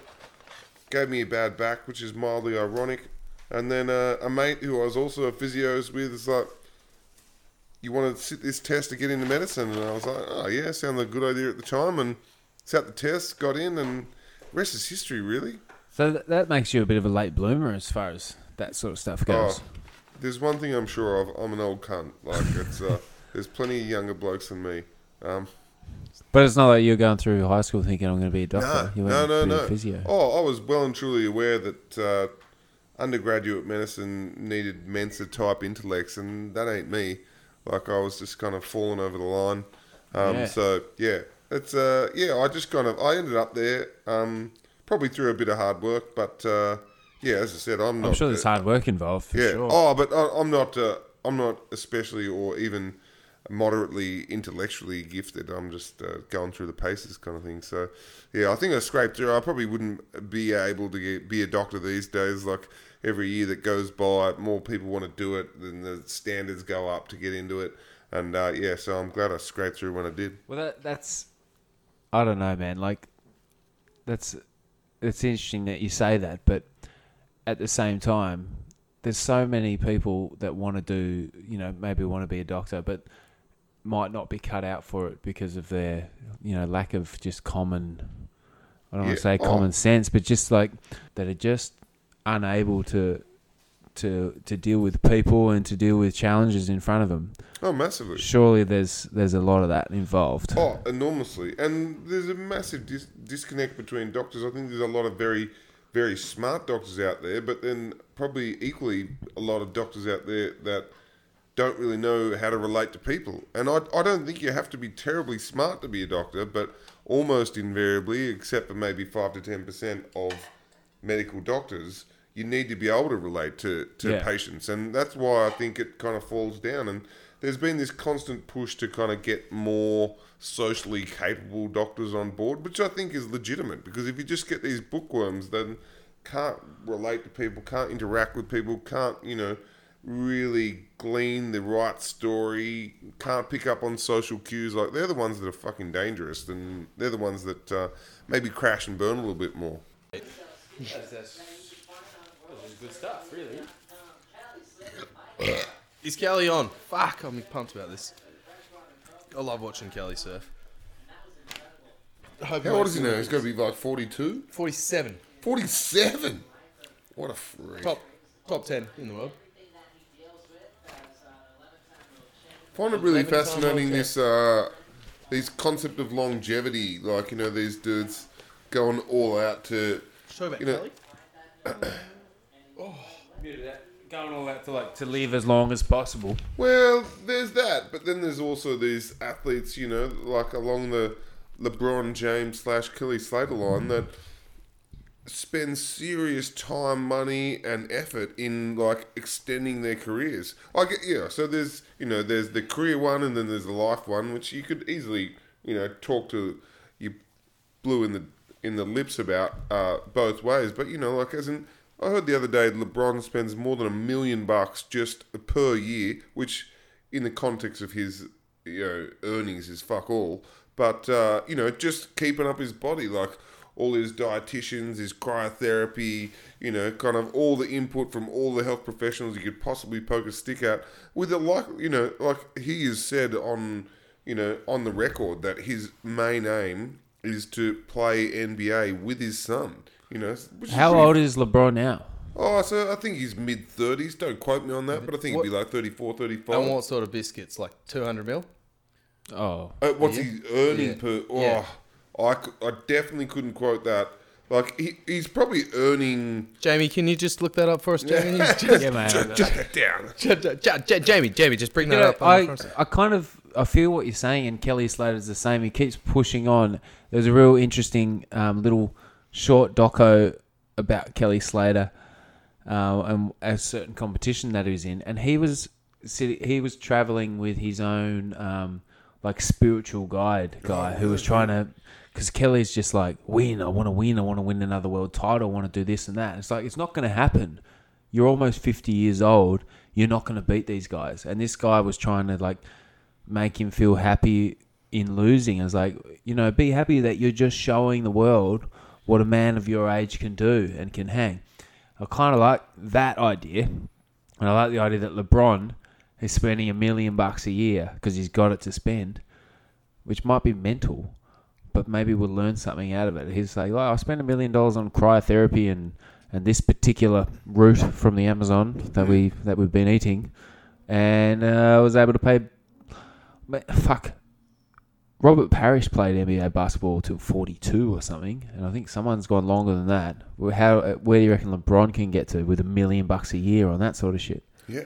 Gave me a bad back, which is mildly ironic. And then uh, a mate who I was also a physios with is like, you want to sit this test to get into medicine? And I was like, oh, yeah, sounded a good idea at the time. And sat the test, got in, and rest is history, really. so that makes you a bit of a late bloomer as far as that sort of stuff goes. Oh, there's one thing I'm sure of. I'm an old cunt. Like, it's, uh, *laughs* there's plenty of younger blokes than me. Um, But it's not like you're going through high school thinking I'm going to be a doctor. you no, no, to be a no. Physio. Oh, I was well and truly aware that uh, undergraduate medicine needed Mensa type intellects, and that ain't me. Like I was just kind of falling over the line. Um, Yeah. So yeah, it's uh, yeah. I just kind of I ended up there, um, probably through a bit of hard work, but uh, yeah, as I said, I'm not. I'm sure there's uh, hard work involved for yeah. sure. Oh, but I, I'm not. Uh, I'm not especially or even moderately intellectually gifted. I'm just uh, going through the paces kind of thing. So, yeah, I think I scraped through. I probably wouldn't be able to get, be a doctor these days. Like every year that goes by, more people want to do it, then the standards go up to get into it. And uh, yeah, so I'm glad I scraped through when I did. Well, that, that's I don't know, man. Like that's it's interesting that you say that, but at the same time, there's so many people that want to do, you know, maybe want to be a doctor, but might not be cut out for it because of their, you know, lack of just common. I don't want to say Oh. common sense, but just like that are just unable to to to deal with people and to deal with challenges in front of them. Oh, massively. Surely there's there's a lot of that involved. Oh, enormously. And there's a massive dis- disconnect between doctors. I think there's a lot of very, very smart doctors out there, but then probably equally a lot of doctors out there that don't really know how to relate to people. And I, I don't think you have to be terribly smart to be a doctor, but almost invariably, except for maybe 5 to 10% of medical doctors, you need to be able to relate to, to Yeah. patients. And that's why I think it kind of falls down. And there's been this constant push to kind of get more socially capable doctors on board, which I think is legitimate because if you just get these bookworms, then can't relate to people, can't interact with people, can't, you know, really glean the right story, can't pick up on social cues, like they're the ones that are fucking dangerous and they're the ones that uh, maybe crash and burn a little bit more. good stuff, really. Is Kelly on? Fuck, I'm pumped about this. I love watching Kelly surf. I hope How old is he now? He's got to be like 42? 47. 47? What a freak. Top, top 10 in the world. find it really fascinating this uh, these concept of longevity. Like you know, these dudes going all out to Show about You know- Kelly. *clears throat* Going all out to like to live as long as possible. Well, there's that, but then there's also these athletes, you know, like along the LeBron James slash Kelly Slater line that spend serious time, money, and effort in like extending their careers. I get yeah. So there's you know there's the career one and then there's the life one, which you could easily you know talk to you blue in the in the lips about uh, both ways. But you know, like as in, I heard the other day, LeBron spends more than a million bucks just per year, which in the context of his you know earnings is fuck all. But uh, you know, just keeping up his body, like all his dietitians, his cryotherapy, you know, kind of all the input from all the health professionals you could possibly poke a stick at. With a like, you know, like he has said on, you know, on the record that his main aim is to play NBA with his son. You know, which is How pretty old is LeBron now? Oh, so I think he's mid 30s. Don't quote me on that, but I think he'd be like 34, 35. And what sort of biscuits? Like 200 mil? Oh, Uh, what's he earning Yeah. per? Oh, Yeah. I, cou- I definitely couldn't quote that. Like, he, he's probably earning. Jamie, can you just look that up for us, Jamie? *laughs* *laughs* yeah, man. Jot it down. J- J- J- Jamie, Jamie, just bring You that know, up. on I, the I kind of I feel what you're saying, and Kelly Slater's the same. He keeps pushing on. There's a real interesting um, little short doco about Kelly Slater uh, and a certain competition that he was in, and he was he was traveling with his own um, like spiritual guide guy who was trying to. Because Kelly's just like win. I want to win. I want to win another world title. I want to do this and that. It's like it's not going to happen you're almost 50 years old you're not going to beat these guys and this guy was trying to like make him feel happy in losing it's like you know be happy that you're just showing the world what a man of your age can do and can hang i kind of like that idea and i like the idea that lebron is spending a million bucks a year because he's got it to spend which might be mental but maybe we'll learn something out of it. He's like, well, I spent a million dollars on cryotherapy and, and this particular root from the Amazon that we that we've been eating, and uh, I was able to pay. Fuck. Robert Parish played NBA basketball till forty two or something, and I think someone's gone longer than that. How where do you reckon LeBron can get to with a million bucks a year on that sort of shit? Yeah.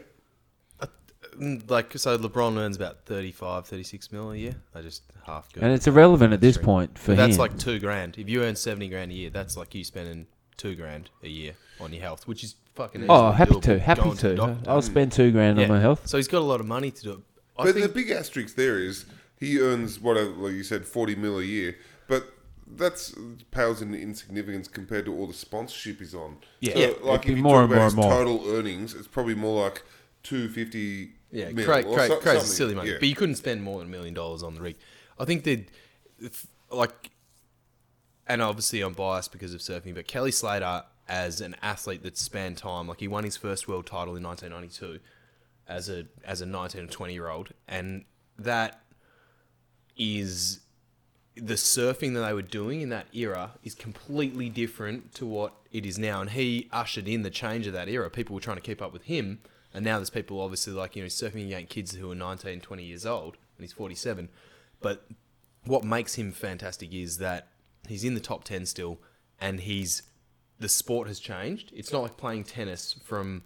Mm, Like, so LeBron earns about 35, 36 mil a year. I just half good. And it's irrelevant at this That's point for But that's him. like two grand. If you earn 70 grand a year, that's like you spending two grand a year on your health, which is fucking oh, happy doable. to, happy Going the to. I'll spend two grand Yeah. on my health. So he's got a lot of money to do it. I But think the big asterisk there is he earns, whatever, uh, like you said, 40 mil a year. But that's pales in insignificance compared to all the sponsorship he's on. Yeah. So, Yeah. like It'd if you more talk and about more his more. total earnings, it's probably more like 250 Yeah, mil cra- cra- so- crazy something. silly money. Yeah. But you couldn't spend more than a million dollars on the rig. I think that, if- like, and obviously I'm biased because of surfing, but Kelly Slater as an athlete that spanned time, like he won his first world title in 1992 as a as a 19 and 20 year old, and that is the surfing that they were doing in that era is completely different to what it is now. And he ushered in the change of that era. People were trying to keep up with him. And now there's people obviously like, you know, surfing against kids who are 19, 20 years old and he's 47. But what makes him fantastic is that he's in the top 10 still and he's the sport has changed. It's not like playing tennis from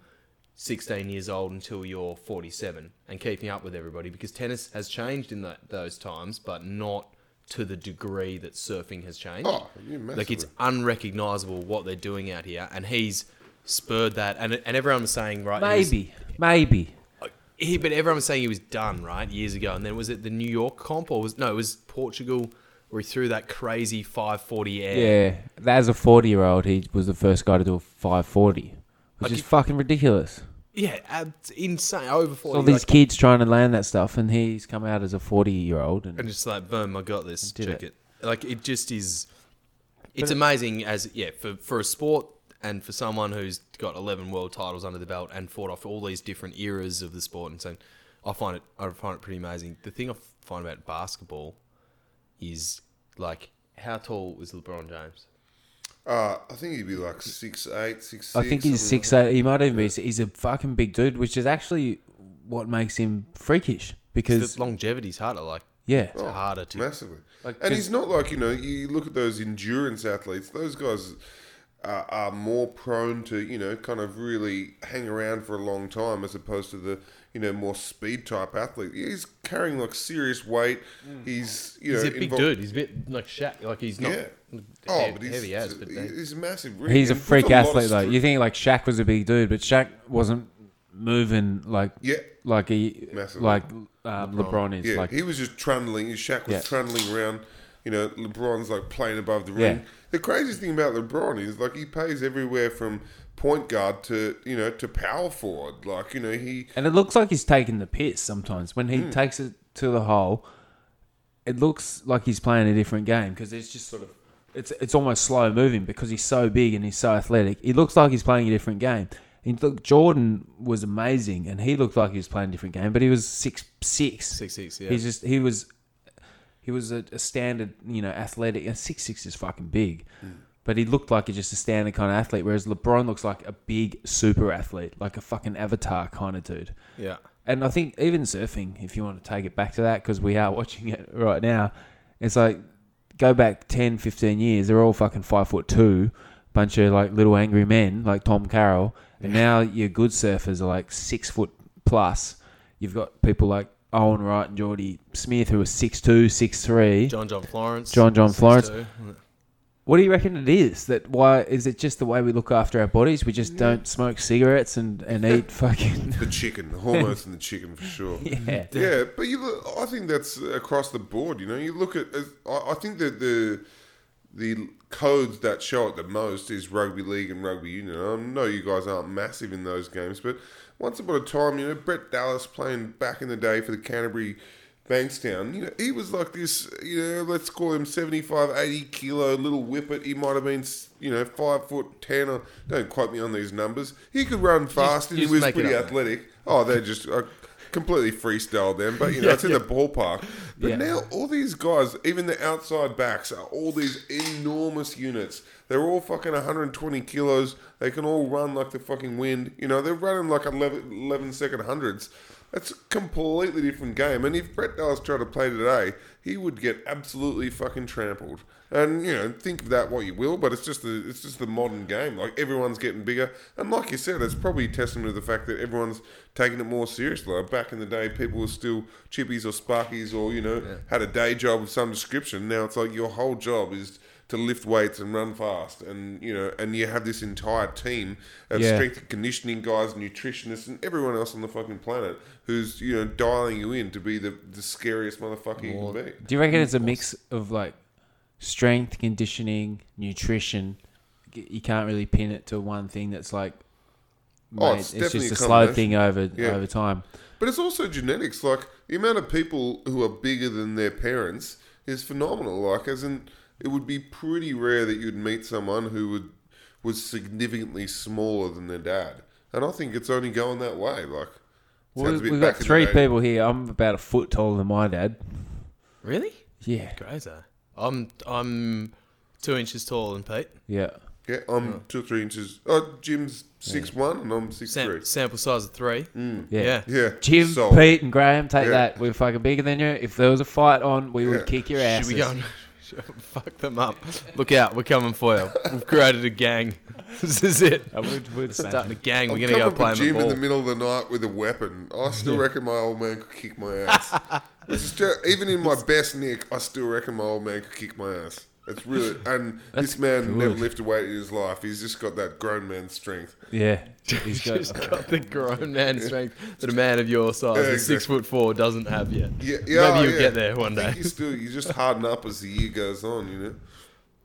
16 years old until you're 47 and keeping up with everybody because tennis has changed in that, those times, but not to the degree that surfing has changed. Oh, yeah, like it's unrecognizable what they're doing out here, and he's spurred that. And and everyone was saying right, he was- Maybe, maybe. Uh, he, but everyone was saying he was done right years ago, and then was it the New York comp or was no? It was Portugal where he threw that crazy 540 air. Yeah, as a 40 year old, he was the first guy to do a 540, which Like is you- fucking ridiculous. Yeah, insane. Over 40. All these like- kids trying to land that stuff, and he's come out as a 40 year old. And and just like boom, I got this. Check it. it. Like it just is. It's amazing as yeah for for a sport and for someone who's got eleven world titles under the belt and fought off all these different eras of the sport and so I find it I find it pretty amazing. The thing I find about basketball is like how tall is LeBron James? Uh, I think he'd be like six eight, six I six. think he's something six eight. He might even be. He's a fucking big dude, which is actually what makes him freakish. Because The longevity's harder. Like yeah, it's harder to. massively. Like, and 'cause- he's not like you know. You look at those endurance athletes; those guys are, are more prone to you know kind of really hang around for a long time as opposed to the you know more speed type athlete. He's carrying like serious weight. He's you He's know a big invol- dude. He's a bit like Shaq. Like he's not Yeah. he- Oh, but he's, heavy as, but he's a massive. he's a He puts freak lot of athlete though. str- You think like Shaq was a big dude, but Shaq wasn't moving like Yeah, like he Massively. like um, LeBron. is. yeah. like he was just trundling. His Shaq was Yeah. trundling around. You know, LeBron's like playing above the Yeah. ring. The craziest thing about LeBron is like he plays everywhere from point guard to you know to power forward. Like you know he And it looks like he's taking the piss sometimes when he Hmm. takes it to the hole, it looks like he's playing a different game because it's just sort of it's it's almost slow moving because he's so big and he's so athletic. He looks like he's playing a different game. And look, Jordan was amazing, and he looked like he was playing a different game, but he was six six. Six six. Yeah. He's just he was he was a, a standard, you know, athletic. And six six is fucking big, mm. but he looked like just a standard kind of athlete. Whereas LeBron looks like a big super athlete, like a fucking avatar kind of dude. yeah. And I think even surfing, if you want to take it back to that, because we are *laughs* watching it right now, it's like go back 10, 15 years, they're all fucking five foot two, bunch of like little angry men like Tom Carroll. And now your good surfers are like six foot plus. You've got people like Owen Wright and Jordy Smith who are six two, six three. John John Florence. John John Florence. 6'2". What do you reckon it is? That why is it just the way we look after our bodies? We just don't smoke cigarettes and, and eat *laughs* fucking The chicken, the hormones in the chicken for sure. *laughs* yeah. Yeah, but you look, I think that's across the board. You know, you look at. I I think that the the codes that show it the most is rugby league and rugby union. I know you guys aren't massive in those games, but once upon a time, you know, Brett Dallas playing back in the day for the Canterbury Bankstown, you know, he was like this, you know, let's call him 75, 80 kilo little whippet. He might have been, you know, five foot ten. Or, don't quote me on these numbers. He could run fast and he was pretty athletic. Oh, they're just uh, completely freestyled them, but you know, it's in the ballpark. But Yeah. now all these guys, even the outside backs, are all these enormous units. They're all fucking 120 kilos. They can all run like the fucking wind. You know, they're running like 11, 11 second hundreds. That's a completely different game. And if Brett Dallas tried to play today, he would get absolutely fucking trampled. And you know, think of that what you will, but it's just the it's just the modern game. Like everyone's getting bigger, and like you said, it's probably a testament to the fact that everyone's taking it more seriously. Like back in the day, people were still chippies or sparkies, or you know, had a day job of some description. Now it's like your whole job is to lift weights and run fast, and you know, and you have this entire team of Yeah. strength and conditioning guys, nutritionists, and everyone else on the fucking planet who's you know dialing you in to be the, the scariest motherfucker you can be. Do you reckon it's a mix of like strength, conditioning, nutrition? You can't really pin it to one thing that's like. Oh, it's it's, just a a slow thing over Yeah. over time. But it's also genetics. Like the amount of people who are bigger than their parents is phenomenal. Like, as in, it would be pretty rare that you'd meet someone who would was significantly smaller than their dad. And I think it's only going that way. Like, Well, sounds a bit we've got three people here. I'm about a foot taller than my dad. Really? Yeah, Crazy. I'm I'm two inches taller than Pete. yeah. Yeah, I'm two or three inches. Oh, Jim's six one, and I'm six Sam- three. sample size of three. Mm. Yeah. Yeah. Yeah, Jim, solid. Pete, and Graham, take Yeah. that. We're fucking bigger than you. If there was a fight on, we Yeah. would kick your ass. Should we go and *laughs* fuck them up? Look out, we're coming for you. We've created a gang. *laughs* This is it. Uh, we're would say. Starting a gang. I'm We're gonna go play for in Jim the in the middle of the night with a weapon. I still reckon my old man could kick my ass. This is ju- even in my *laughs* best nick, I still reckon my old man could kick my ass. It's really and this man good. never lifted a weight in his life. He's just got that grown man strength. Yeah. *laughs* He's got, Just got the grown *laughs* man strength that a man of your size, Yeah, at six foot four, doesn't have yet. Yeah, yeah, Maybe you'll yeah. get there one day. You still you just harden up as the year goes on. You know.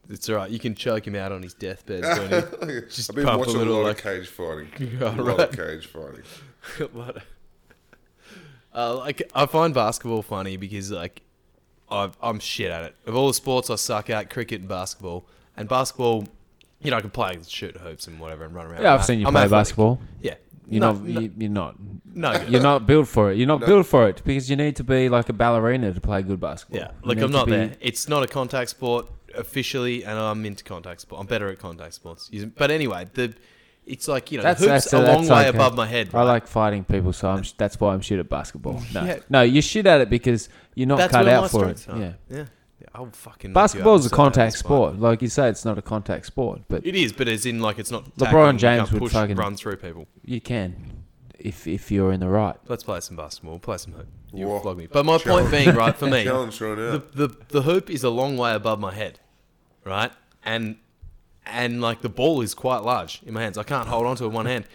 It's all right. You can choke him out on his deathbed. *laughs* Tony. Just I've been pump a watching a, little, lot like- of cage fighting. Yeah, a lot of cage fighting. What? uh, like I find basketball funny because like I've, I'm shit at it. Of all the sports, I suck at cricket and basketball. And basketball, you know, I can play, shoot hoops and whatever, and run around. yeah, I'm I've seen you I'm play athletic. basketball. Yeah, You're no, not. no, you, you're not. no good. You're not built for it. You're not No. built for it because you need to be like a ballerina to play good basketball. Yeah, like I'm not be- there. It's not a contact sport officially, and I'm into contact sport. I'm better at contact sports. But anyway, the it's like you know, That's- the hoops that's- a long way okay. above my head. I like fighting people, so I'm, that's why I'm shit at basketball. No, Yeah. no, you're shit at it because you're not That's cut where my out for it. are. Yeah, yeah. yeah. I'll fucking. knock basketball is a contact this fight. sport. Like you say, it's not a contact sport, but It is, but it's in like it's not. LeBron tackling, James can't would push, fucking- run through people. you can if if you're in the right. Let's play some basketball. We'll play some hoop. You Whoa. flog me. But my point being, right, for me, *laughs* Challenge right now. the, the the hoop is a long way above my head, right? And and like the ball is quite large in my hands. I can't hold on to it with one hand.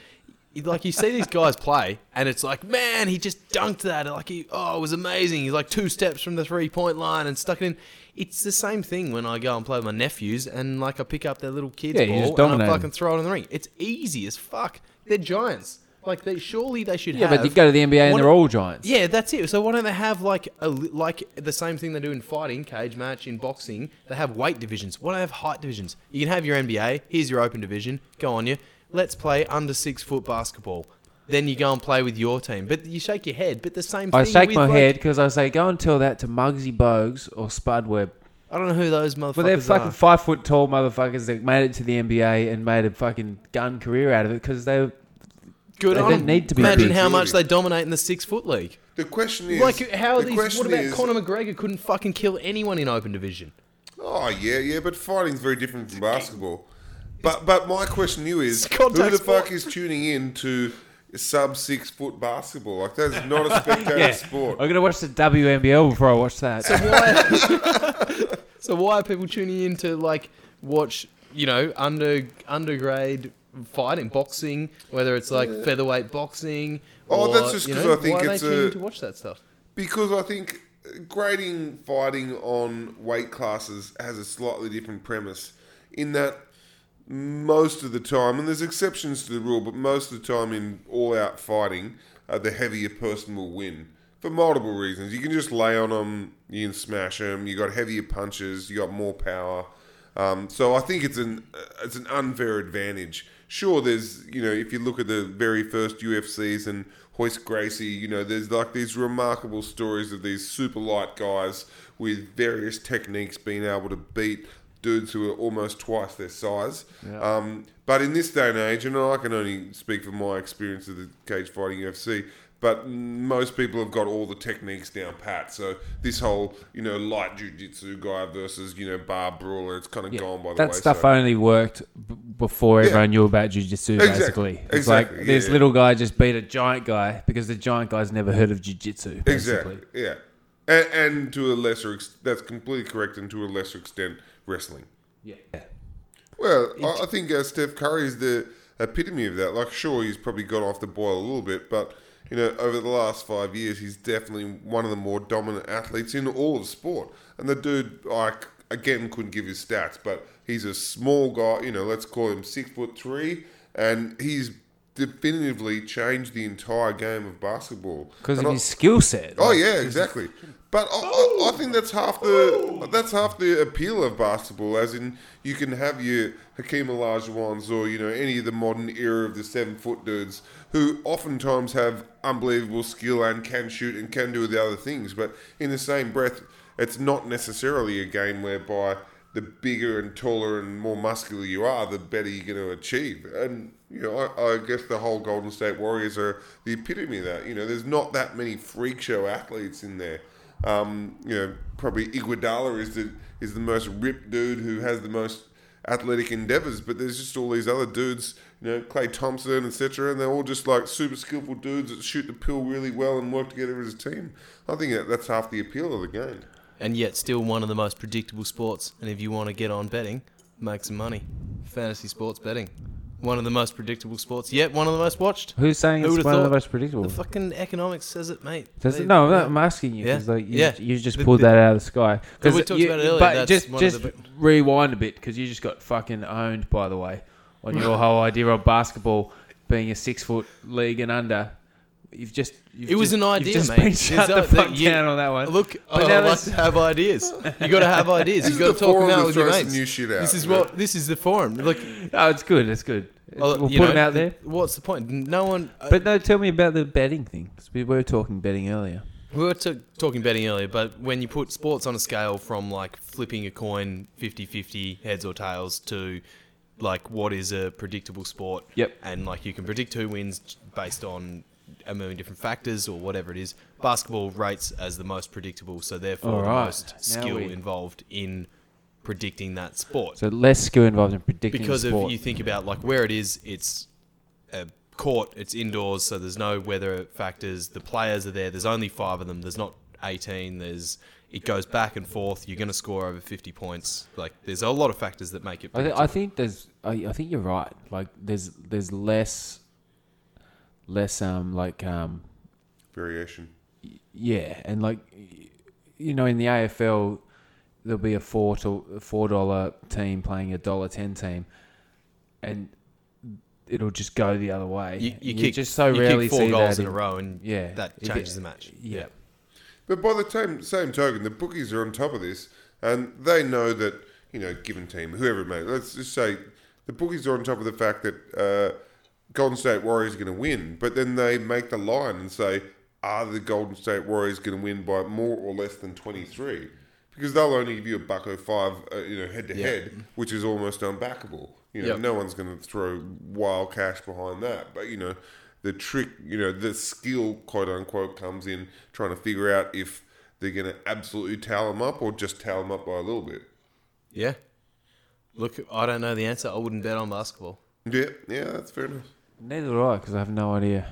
Like you see these guys play, and it's like, man, he just dunked that. Like he, oh, it was amazing. He's like two steps from the three point line and stuck it in. It's the same thing when I go and play with my nephews, and like I pick up their little kids' Yeah, you ball and I dominate 'em. fucking throw it in the ring. It's easy as fuck. They're giants. Like they surely they should have Yeah, have. but you go to the NBA and they're all giants. Yeah, that's it. So why don't they have like a like the same thing they do in fighting, cage match, in boxing? They have weight divisions. Why don't they have height divisions? You can have your NBA. Here's your open division. Go on you. Let's play under six foot basketball. Then you go and play with your team. But you shake your head. But the same thing. I shake with, my like- head because I say, go and tell that to Muggsy Bogues or Spud Webb. I don't know who those motherfuckers But they're fucking are. five foot tall motherfuckers that made it to the NBA and made a fucking gun career out of it because they. Good they on don't 'em. need to be Imagine big. how much they dominate in the six foot league. The question is, Like how are the these? question What about is- Conor McGregor? Couldn't fucking kill anyone in open division. Oh yeah, yeah, but fighting's very different from basketball. But but my question to you is, It's who contact the sport. fuck is tuning in to sub six foot basketball? Like that's *laughs* not a spectator Yeah, sport. I'm gonna watch the WNBL before I watch that. So why? *laughs* *laughs* so why are people tuning in to like watch? You know, under undergrade fighting, boxing, whether it's like featherweight boxing. Oh, or, that's just you 'cause know, I think why are it's they tuning a- to watch that stuff? Because I think grading fighting on weight classes has a slightly different premise in that most of the time, and there's exceptions to the rule, but most of the time in all out fighting, uh, the heavier person will win for multiple reasons. You can just lay on them, you can smash them, you got heavier punches, you got more power. Um, so I think it's an uh, it's an unfair advantage. Sure, there's you know if you look at the very first UFCs and Royce Gracie, you know there's like these remarkable stories of these super light guys with various techniques being able to beat dudes who are almost twice their size. Um, but in this day and age, and I can only speak from my experience of the cage fighting UFC, but most people have got all the techniques down pat. So this whole, you know, light jujitsu guy versus, you know, bar brawler, it's kind of gone by the way. that stuff only worked b- before everyone knew about jiu-jitsu Exactly. basically it's Exactly, like this yeah. little guy just beat a giant guy because the giant guy's never heard of jiu-jitsu. Exactly. Yeah. And, and to a lesser ex- that's completely correct, and to a lesser extent, wrestling. yeah Well, I, I think uh, Steph Curry is the epitome of that. Like, sure, he's probably got off the boil a little bit, but you know, over the last five years, he's definitely one of the more dominant athletes in all of sport. And the dude, like, again, couldn't give his stats, but he's a small guy. You know, let's call him six foot three, and he's definitively changed the entire game of basketball because of I- his skill set Oh yeah, exactly. But I, I, I think that's half the that's half the appeal of basketball. As in, you can have your Hakeem Olajuwons or you know any of the modern era of the seven foot dudes who oftentimes have unbelievable skill and can shoot and can do the other things. But in the same breath, it's not necessarily a game whereby the bigger and taller and more muscular you are, the better you're going to achieve. And you know, I, I guess the whole Golden State Warriors are the epitome of that. You know, there's not that many freak show athletes in there. Um, you know, probably Iguodala is the is the most ripped dude who has the most athletic endeavors, but there's just all these other dudes, you know, Klay Thompson, etc., and they're all just like super skillful dudes that shoot the pill really well and work together as a team. I think that that's half the appeal of the game. And yet still one of the most predictable sports. And if you want to get on betting, make some money. Fantasy sports betting. One of the most predictable sports, yet one of the most watched. who's saying Who it's one of the most predictable The fucking economics says it, mate. Does it? No, yeah. I'm asking you Yeah. because like you, Yeah. you just pulled the- that out of the sky. But we talked you- about it earlier, But just just the- rewind a bit because you just got fucking owned. By the way, on your *laughs* whole idea of basketball being a six foot league and under. You've just you've It was just- an idea, You've just mate. been shut no- the fuck that you- down on that one. Look, But I now like let's- to have ideas. *laughs* You got to have ideas. This You got is to the talk them forum out to with your throw some mates. new shit out, This is you know? what this is the forum. Look, oh, it's good. It's good. well, we'll you put know, them out there. What's the point? No one. uh, But no, tell me about the betting thing. 'cause we were talking betting earlier. We were t- talking betting earlier, but when you put sports on a scale from like flipping a coin 50 50 heads or tails to like what is a predictable sport. Yep. And like you can predict who wins based on a million different factors or whatever it is. Basketball rates as the most predictable, so therefore the Alright, most now skill we- involved in predicting that sport. So less skill involved in predicting because the of you think about like where it is, it's a court, it's indoors, so there's no weather factors. The players are there. There's only five of them. There's not eighteen. There's it goes back and forth. You're going to score over fifty points. Like there's a lot of factors that make it. I, th- I think there's. I, I think you're right. Like there's there's less, less um like um Variation. yeah, and like you know in the AFL there'll be a four to four dollar team playing a dollar ten team, and it'll just go the other way. You, you, You kick just so you rarely kick four see goals that in a row, and Yeah, that If it- changes the match. Yeah. But by the same same token, the bookies are on top of this, and they know that you know, given team, whoever it may, let's just say the bookies are on top of the fact that uh, Golden State Warriors are going to win, but then they make the line and say, are the Golden State Warriors going to win by more or less than twenty three? Because they'll only give you a buck oh five, uh, you know, head to head, which is almost unbackable. You know, Yep. no one's going to throw wild cash behind that. But you know, the trick, you know, the skill, quote unquote, comes in trying to figure out if they're going to absolutely towel them up or just towel them up by a little bit. Yeah. Look, I don't know the answer. I wouldn't bet on basketball. Yeah, yeah, that's fair enough. Neither do I because I have no idea.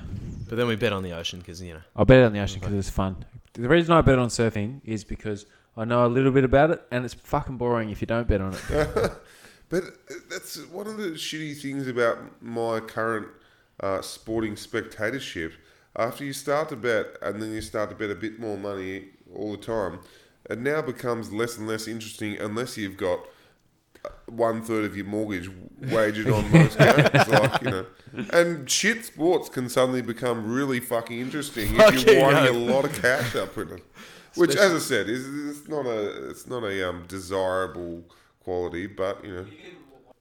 But then we bet on the ocean because, you know. I bet on the ocean because it's fun. The reason I bet on surfing is because I know a little bit about it, and it's fucking boring if you don't bet on it. *laughs* But that's one of the shitty things about my current uh, sporting spectatorship. After you start to bet and then you start to bet a bit more money all the time, it now becomes less and less interesting unless you've got one third of your mortgage wagered on most *laughs* games. Like, you know. And shit sports can suddenly become really fucking interesting if you're winding a lot of cash up in it. Which, as I said, is it's not a it's not a um, desirable quality, but you know.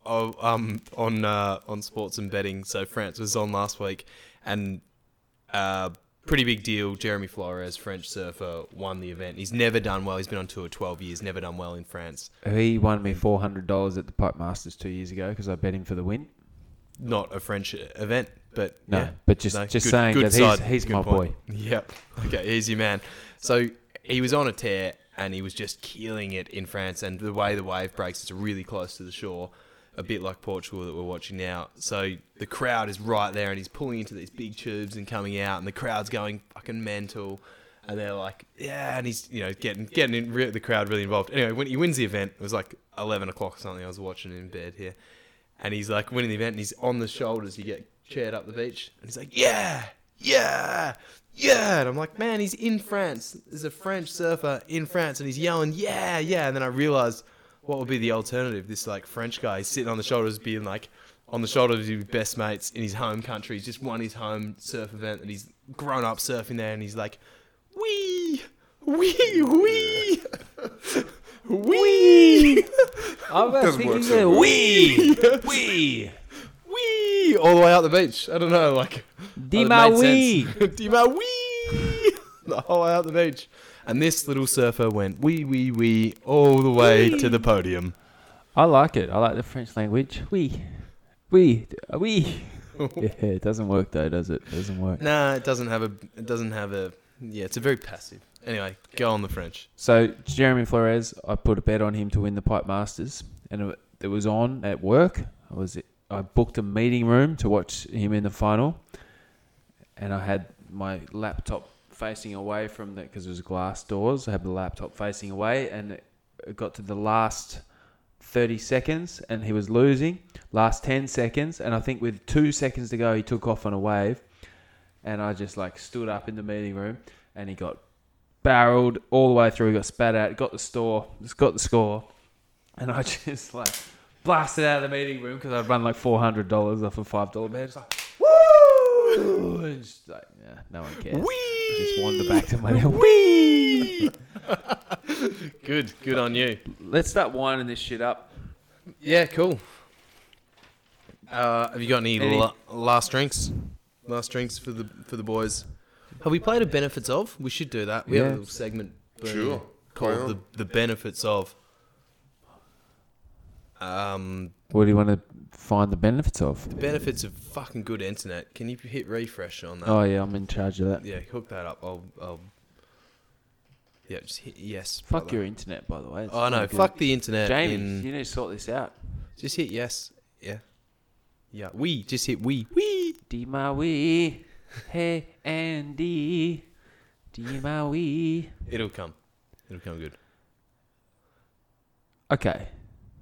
Oh, um, on uh, on sports and betting. So France was on last week, and uh, pretty big deal. Jeremy Flores, French surfer, won the event. He's never done well. He's been on tour twelve years. Never done well in France. he won me four hundred dollars at the Pipe Masters two years ago because I bet him for the win. Not a French event, but No, yeah. but just No, just good- saying good that side, he's he's good my point. boy. *laughs* Yep. Okay, he's your man. So he was on a tear and he was just killing it in France. And the way the wave breaks, it's really close to the shore, a bit like Portugal that we're watching now. So the crowd is right there and he's pulling into these big tubes and coming out, and the crowd's going fucking mental. And they're like, yeah, and he's you know getting getting in, re- the crowd really involved. Anyway, when he wins the event, it was like eleven o'clock or something. I was watching in bed here, and he's like winning the event, and he's on the shoulders. You get chaired up the beach, and he's like, yeah, yeah, yeah. And I'm like, man, he's in France. There's a French surfer in France, and he's yelling, yeah, yeah. And then I realized what would be the alternative. This like French guy sitting on the shoulders, being like on the shoulders of his best mates in his home country. He's just won his home surf event, and he's grown up surfing there, and he's like, wee, wee, wee. Wee! I was Doesn't work thinking so wee, wee, Wee! All the way out the beach. I don't know, like. Dima uh, wee. *laughs* Dima wee! The whole way out the beach. And this little surfer went wee, wee, wee all the way to the podium. I like it. I like the French language. Wee, wee, wee. *laughs* yeah, it doesn't work though, does it? It doesn't work. Nah, it doesn't have a. It doesn't have a. Yeah, it's a very passive. Anyway, go on the French. So Jeremy Flores, I put a bet on him to win the Pipe Masters, and it, it was on at work. I was I booked a meeting room to watch him in the final, and I had my laptop facing away from the because it was glass doors. I had the laptop facing away, and it, got to the last thirty seconds, and he was losing. Last ten seconds, and I think with two seconds to go, he took off on a wave, and I just like stood up in the meeting room, and he got barreled all the way through, He got spat out, got the store, just got the score, and I *laughs* just like blasted out of the meeting room because I'd run like four hundred dollars off a five dollar bet. Like woo, and just like yeah, no one cares. Wee! Just wander back to my Wee! good, good on you. Let's start winding this shit up. Yeah, cool. Uh, have you got any, Any- la- last drinks? Last drinks for the for the boys. Have we played a benefits of? We should do that. We have Yeah. a little segment burning Sure. Play called the the benefits of. Um, What do you want to find the benefits of? the benefits of fucking good internet. Can you hit refresh on that? Oh yeah, I'm in charge of that. Yeah, hook that up. I'll. I'll yeah, just hit yes. Fuck brother. your internet, by the way. It's Oh no! good. Fuck the internet. Jamie, in- you need to sort this out. just hit yes. Yeah. Yeah. We just hit we. We. D my wee, hey Andy, D my wee. It'll come. It'll come good. Okay,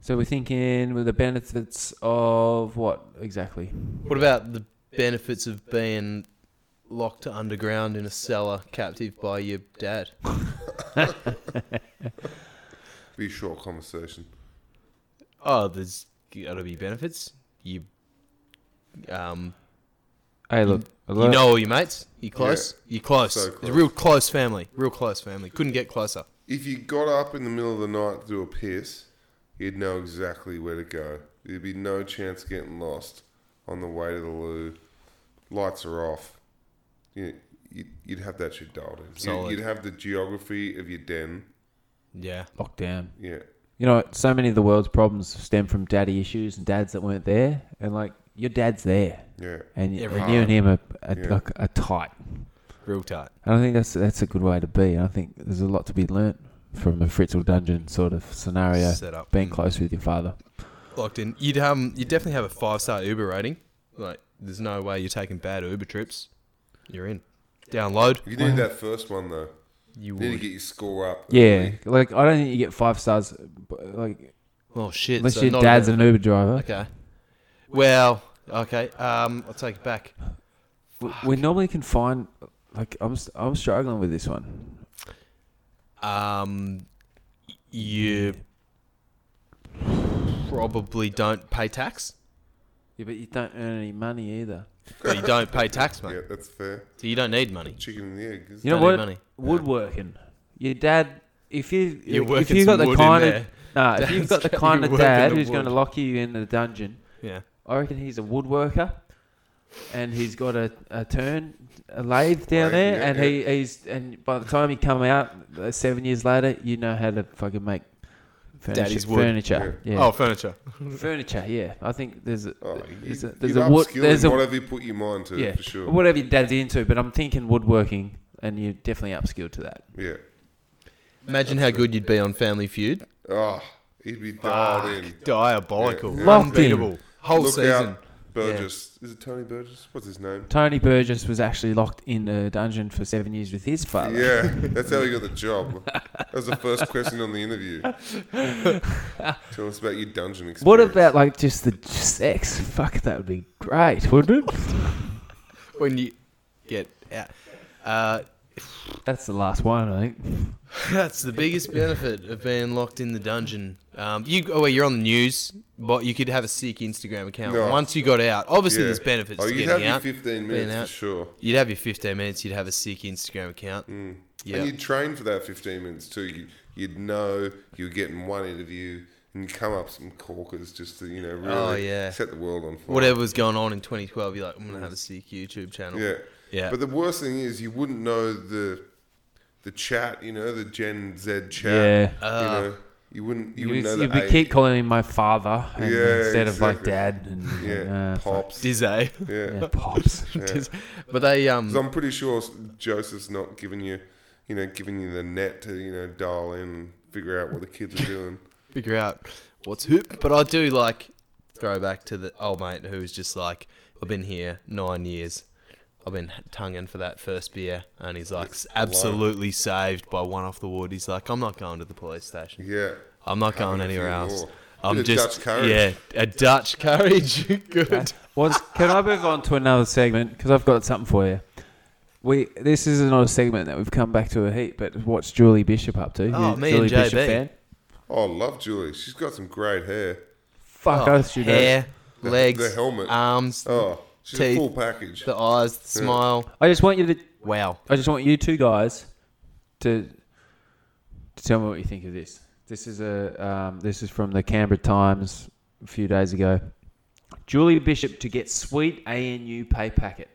so we're thinking with the benefits of what exactly? What about the benefits of being locked underground in a cellar, captive by your dad? *laughs* Be a short conversation. Oh, there's got to be benefits. You Um, Hey, look. you know all your mates. You close. You close. so It's a close. real close family. Real close family. Couldn't get closer. If you got up in the middle of the night to do a piss, you'd know exactly where to go. There'd be no chance of getting lost on the way to the loo. Lights are off. You, you'd, you'd have that shit dialed in. You, Solid. you'd have the geography of your den. Yeah. Lockdown. Yeah. You know, so many of the world's problems stem from daddy issues and dads that weren't there. And like, your dad's there, Yeah. and, Every and you and him are, are, Yeah. like, are tight. Real tight. And I think that's that's a good way to be. And I think there's a lot to be learnt from a Fritzl dungeon sort of scenario. Set up. Being close with your father. Locked in. You'd um. You definitely have a five star Uber rating. Like, there's no way you're taking bad Uber trips. You're in. Download. You need that first one, though. You You need to would. get your score up. Yeah, early. like I don't think you get five stars, but, like Oh shit. unless so your not dad's even- an Uber driver. Okay. Well. Okay. Um. I'll take it back. We, we normally can find like I'm s- I'm struggling with this one. Um. You probably don't pay tax. Yeah, but you don't earn any money either. But you don't pay tax, mate. Yeah, that's fair. So you don't need money. Chicken and the egg. Isn't You know Don't what? money. Woodworking. Your dad, if you You're if working you got some the wood in kind of there. nah, if you've got the Dad's kind of you dad working who's the going to wood. lock you in the dungeon, Yeah. I reckon he's a woodworker, and he's got a, a turn a lathe down Lathe, there, yeah, and yeah. he he's and by the time you come out uh, seven years later, you know how to fucking make furniture. Daddy's wood. Furniture, yeah. Oh, furniture. *laughs* furniture, yeah. I think there's a Oh, there's a, there's you'd a wood upskill there's a whatever you put your mind to, yeah for sure. whatever your dad's into, but I'm thinking woodworking, and you're definitely upskilled to that. Yeah. Imagine how good you'd be on Family Feud. Oh, he'd be dialed in. Diabolical. Yeah. Locked in. Unbeatable. Whole Look season. out, Burgess. Is it Tony Burgess? What's his name? Tony Burgess was actually locked in a dungeon for seven years with his father. Yeah, *laughs* that's how he got the job. That was the first question on the interview. *laughs* Tell us about your dungeon experience. What about like just the sex? Fuck, that would be great, wouldn't it? When you get out. Uh, That's the last one, I think. *laughs* that's the biggest benefit of being locked in the dungeon. Um, you, oh, wait, you're on the news, but you could have a sick Instagram account. No. Once you got out, obviously Yeah. there's benefits Oh, to you'd have getting your 15 being minutes for out. sure. You'd have your 15 minutes. You'd have a sick Instagram account. Mm. Yeah. And you'd train for that 15 minutes too. You, you'd know you were getting one interview and you come up some corkers just to, you know, really Oh, yeah. set the world on fire. Whatever was going on in 2012, you're like, I'm gonna have a sick YouTube channel. Yeah. Yeah. But the worst thing is you wouldn't know the the chat, you know, the Gen Z chat. Yeah. Uh, you know, you wouldn't you You, wouldn't know You'd age. keep calling him my father and Yeah, instead of like dad and yeah, uh, fuck. pops. Dizzy. Yeah. Yeah, *laughs* pops. *laughs* but they um 'Cause I'm pretty sure Josef's not giving you, you know, giving you the net to, you know, dial in and figure out what the kids are doing. *laughs* figure out what's hoop. But I do like throw back to the old mate who's just like, I've been here nine years. I've been tonguing for that first beer, and he's like absolutely saved by one off the wood. He's like, I'm not going to the police station. Yeah. I'm not going Having a anywhere else. more. I'm Bit of just Dutch courage. yeah, a Dutch courage. *laughs* Good. Was can I move on to another segment because I've got something for you. We this is not a segment that we've come back to a heat, but what's Julie Bishop up to? Oh, You a me Julie and Bishop fan? Oh, I love Julie. She's got some great hair. Fuck Oh, oath, she does. hair, The- legs, the helmet. arms, Oh, she's Teeth. a full package. the eyes, the smile. I just want you to Wow. I just want you two guys to to tell me what you think of this. This is a um, this is from the Canberra Times a few days ago. Julie Bishop to get sweet ANU pay packet.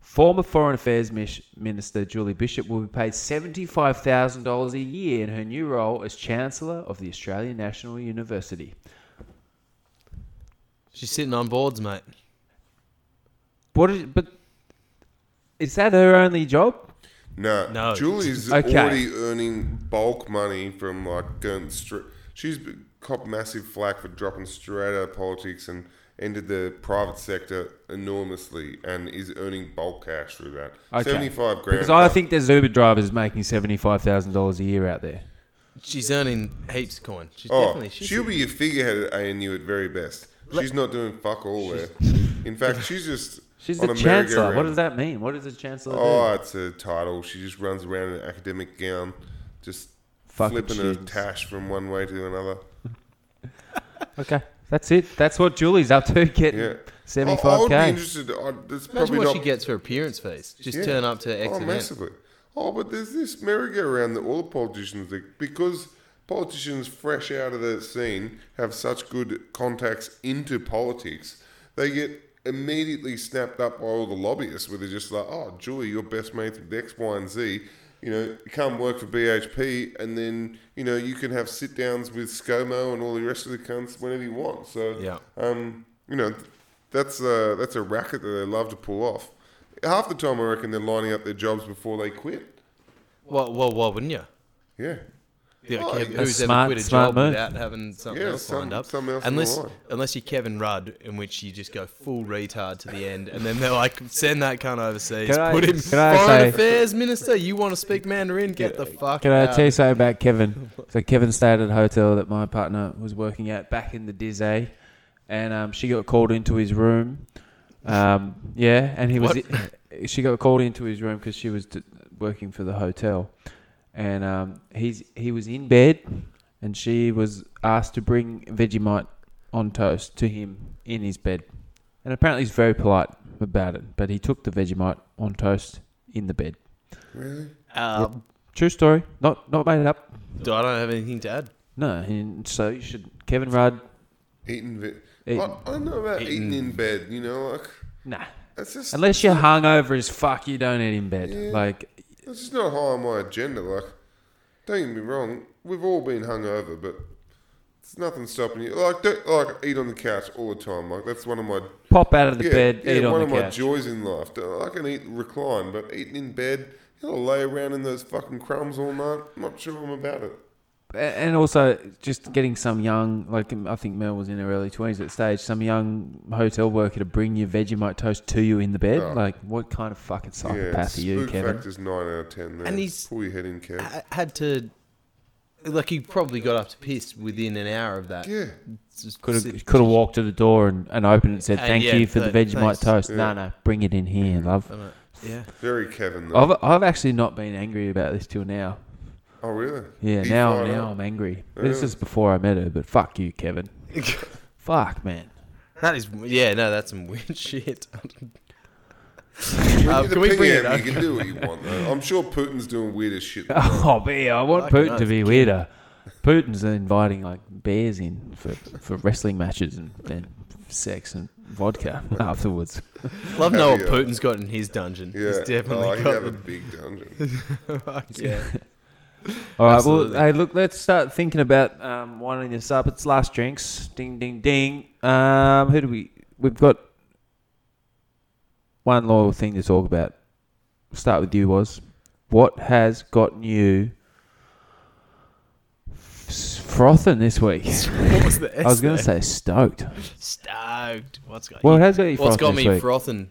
Former Foreign Affairs Minister Julie Bishop will be paid $75,000 a year in her new role as Chancellor of the Australian National University. She's sitting on boards, mate. What is, but is that her only job? No, No. Julie's *laughs* Okay. already earning bulk money from like going straight. She's been- massive flack for dropping straight out of politics and entered the private sector enormously and is earning bulk cash through that. Okay. Seventy-five grand. Because I think there's Uber drivers making $75,000 a year out there. She's earning heaps of coin. She's Oh, definitely. She's she'll be a figurehead at ANU at very best. She's not doing fuck all there. In fact, she's just *laughs* She's on the a chancellor. What does that mean? What does the chancellor Oh, it's a title. She just runs around in an academic gown, just Fucking flipping students. a tash from one way to another. *laughs* Okay, That's it. That's what Julie's up to. Getting Yeah. I, I would be seventy-five k. interested. I, there's Imagine probably what not she gets for appearance fees. Just Yeah. turn up to oh, X Oh, event. massively. Oh, but there's this merry-go-round that all the politicians, do. because politicians fresh out of the scene have such good contacts into politics, they get immediately snapped up by all the lobbyists where they're just like, oh, Julie, you're best mates with X, Y, and Z. You know, come work for BHP, and then you know you can have sit downs with ScoMo and all the rest of the cunts whenever you want. So, Yeah. um, you know, that's a, that's a racket that they love to pull off. Half the time, I reckon they're lining up their jobs before they quit. Well, well, why wouldn't you? Yeah, Yeah, Oh, Kev, who's smart- ever quit a smart job move. without having something Yeah, else some- lined up? something else unless, unless you're Kevin Rudd, in which you just go full retard to the end, and then they're like, send that cunt overseas, Can I- put him can I foreign say- affairs minister. You want to speak Mandarin? Get the fuck out. Can I tell you something about Kevin? So Kevin stayed at a hotel that my partner was working at back in the Dizzy, and um, she got called into his room. Um, yeah, and he was. *laughs* she got called into his room because she was d- working for the hotel, and um, he's he was in bed, and she was asked to bring Vegemite on toast to him in his bed, and apparently he's very polite about it. But he took the Vegemite on toast in the bed. really? Um, True story, not not made it up. do I don't have anything to add. No, and so you should Kevin Rudd. Eating. Vi- Eat- I, I don't know about Eating- eating in bed. You know, like Nah, that's just unless you're hungover as fuck, you don't eat in bed. Yeah. Like, that's just not high on my agenda. Like, don't get me wrong, we've all been hungover, but it's nothing stopping you. Like, don't, like eat on the couch all the time. Like that's one of my pop out of the yeah, bed, yeah, eat one on of the my couch. joys in life. I can eat recline, but eating in bed, you gotta lay around in those fucking crumbs all night. I'm not sure I'm about it. A- and also just getting some young, like I think Mel was in her early twenties at the stage, some young hotel worker to bring your Vegemite toast to you in the bed. Oh. Like, what kind of fucking yeah, psychopath are you, spook Kevin? factor's nine out of ten. There. And he's- pull your head in, Kev. Ha- had to, like, he probably got up to piss within an hour of that. yeah, Could have could have walked to the door and, and opened it and said, And "Thank yeah, you for the th- Vegemite thanks. toast." Yeah. No, no, bring it in here, love. Yeah. very Kevin. Though. I've I've actually not been angry about this till now. Oh really? Yeah, He now now up. I'm angry. This is before I met her, but fuck you, Kevin. *laughs* fuck, man. That is, yeah, no, that's some weird *laughs* shit. When Uh, can we the bring it PM, up? You can do what you want. Though. I'm sure Putin's doing weirder shit. *laughs* Oh, bear! I want Fuck Putin knows, to be weirder. Putin's inviting like bears in for, for wrestling matches and then sex and vodka afterwards. Love know what Putin's got in his dungeon. Yeah, He's definitely oh, he'd got have a the big dungeon. yeah. All right, Absolutely. well, hey, look, let's start thinking about um, winding this up. It's last drinks. Ding, ding, ding. Um, who do we? We've got one loyal thing to talk about. Start with you, was what has gotten you frothing this week? *laughs* What was the S I was going to say stoked. stoked. What's got What you? has got you What's frothing got this me week? frothing?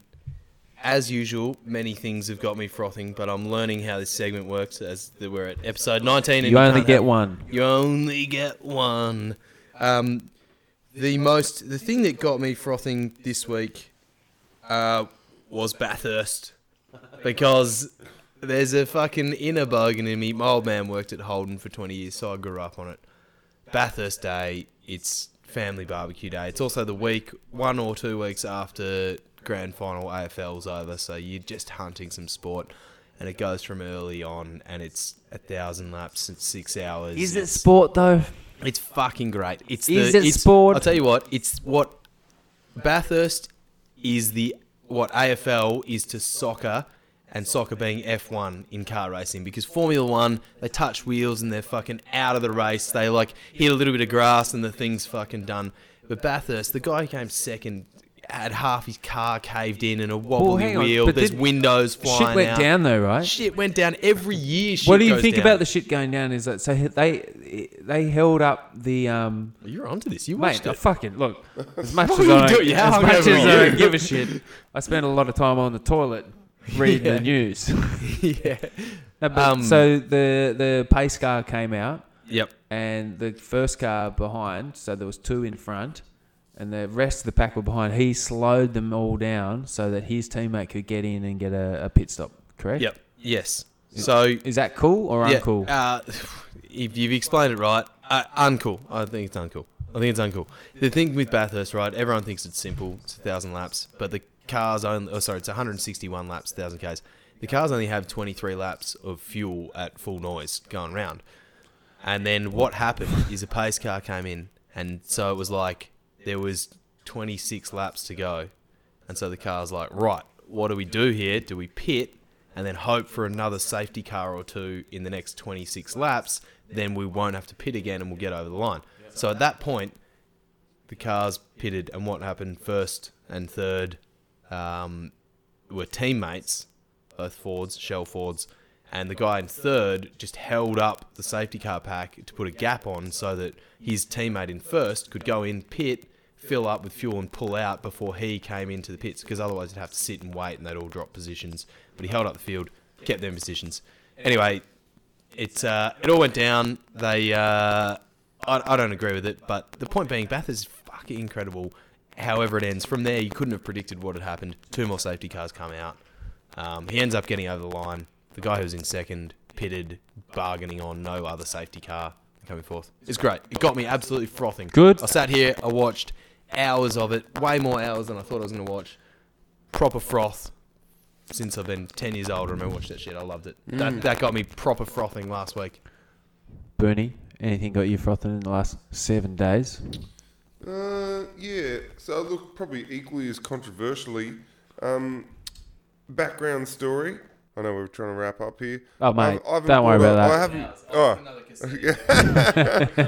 As usual, many things have got me frothing, but I'm learning how this segment works as the, we're at episode 19. And you only get have- one. You only get one. Um, the most, the thing that got me frothing this week uh, was Bathurst, because there's a fucking inner bogan in me. My old man worked at Holden for 20 years, so I grew up on it. Bathurst Day, it's family barbecue day. It's also the week, one or two weeks after grand final AFL's over, so you're just hunting some sport. And it goes from early on, and it's a thousand laps in six hours. Is it It's- sport though? it's fucking great. It's Is the, it it's, sport? I'll tell you what. It's what Bathurst is the what AFL is to soccer, and soccer being F1 in car racing. Because Formula One, they touch wheels and they're fucking out of the race. They like hit a little bit of grass and the thing's fucking done. But Bathurst, the guy who came second. Had half his car caved in and a wobbly on, wheel. but There's windows flying out. Shit went out. down though, right? Shit went down every year. Shit what do you think down. about the shit going down? Is that so? They they held up the um. You're onto this. You watched Mate, it. fucking look. *laughs* As much as I don't, How as much as I don't give a shit, I spend a lot of time on the toilet *laughs* reading Yeah. the news. *laughs* yeah. No, Um, so the the pace car came out, Yep. and the first car behind. So there was two in front, and the rest of the pack were behind. He slowed them all down so that his teammate could get in and get a, a pit stop. Correct. Yep. Yes. So Is that cool or yeah, uncool? Uh, *sighs* if you've explained it right, uh, uncool. I think it's uncool. I think it's uncool. The thing with Bathurst, right? Everyone thinks it's simple. It's a thousand laps, but the cars only. Oh, sorry, it's 161 laps, thousand k's. The cars only have 23 laps of fuel at full noise going round. And then what happened is a pace car came in, and so it was like there was 26 laps to go, and so the car's like, right, what do we do here? Do we pit and then hope for another safety car or two in the next 26 laps? Then we won't have to pit again, and we'll get over the line. So at that point, the cars pitted, and what happened first and third um, were teammates, both Fords, Shell Fords, and the guy in third just held up the safety car pack to put a gap on so that his teammate in first could go in pit, fill up with fuel, and pull out before he came into the pits because otherwise he'd have to sit and wait and they'd all drop positions. But he held up the field, kept them positions. Anyway, it uh, it all went down. They uh, I, I don't agree with it, but the point being, Bath is fucking incredible. However it ends, from there you couldn't have predicted what had happened. Two more safety cars come out. Um, he ends up getting over the line. The guy who was in second pitted, bargaining on no other safety car coming forth. It's great. It got me absolutely frothing. Good. I sat here, I watched hours of it, way more hours than I thought I was going to watch. Proper froth. Since I've been 10 years old, I remember watching that shit. I loved it. That, that got me proper frothing last week. Bernie, anything got you frothing in the last seven days? Uh, yeah. So look, probably equally as controversially, um, background story. I know we're trying to wrap up here. Oh, mate, I've- I haven't don't worry about up- that. I haven't.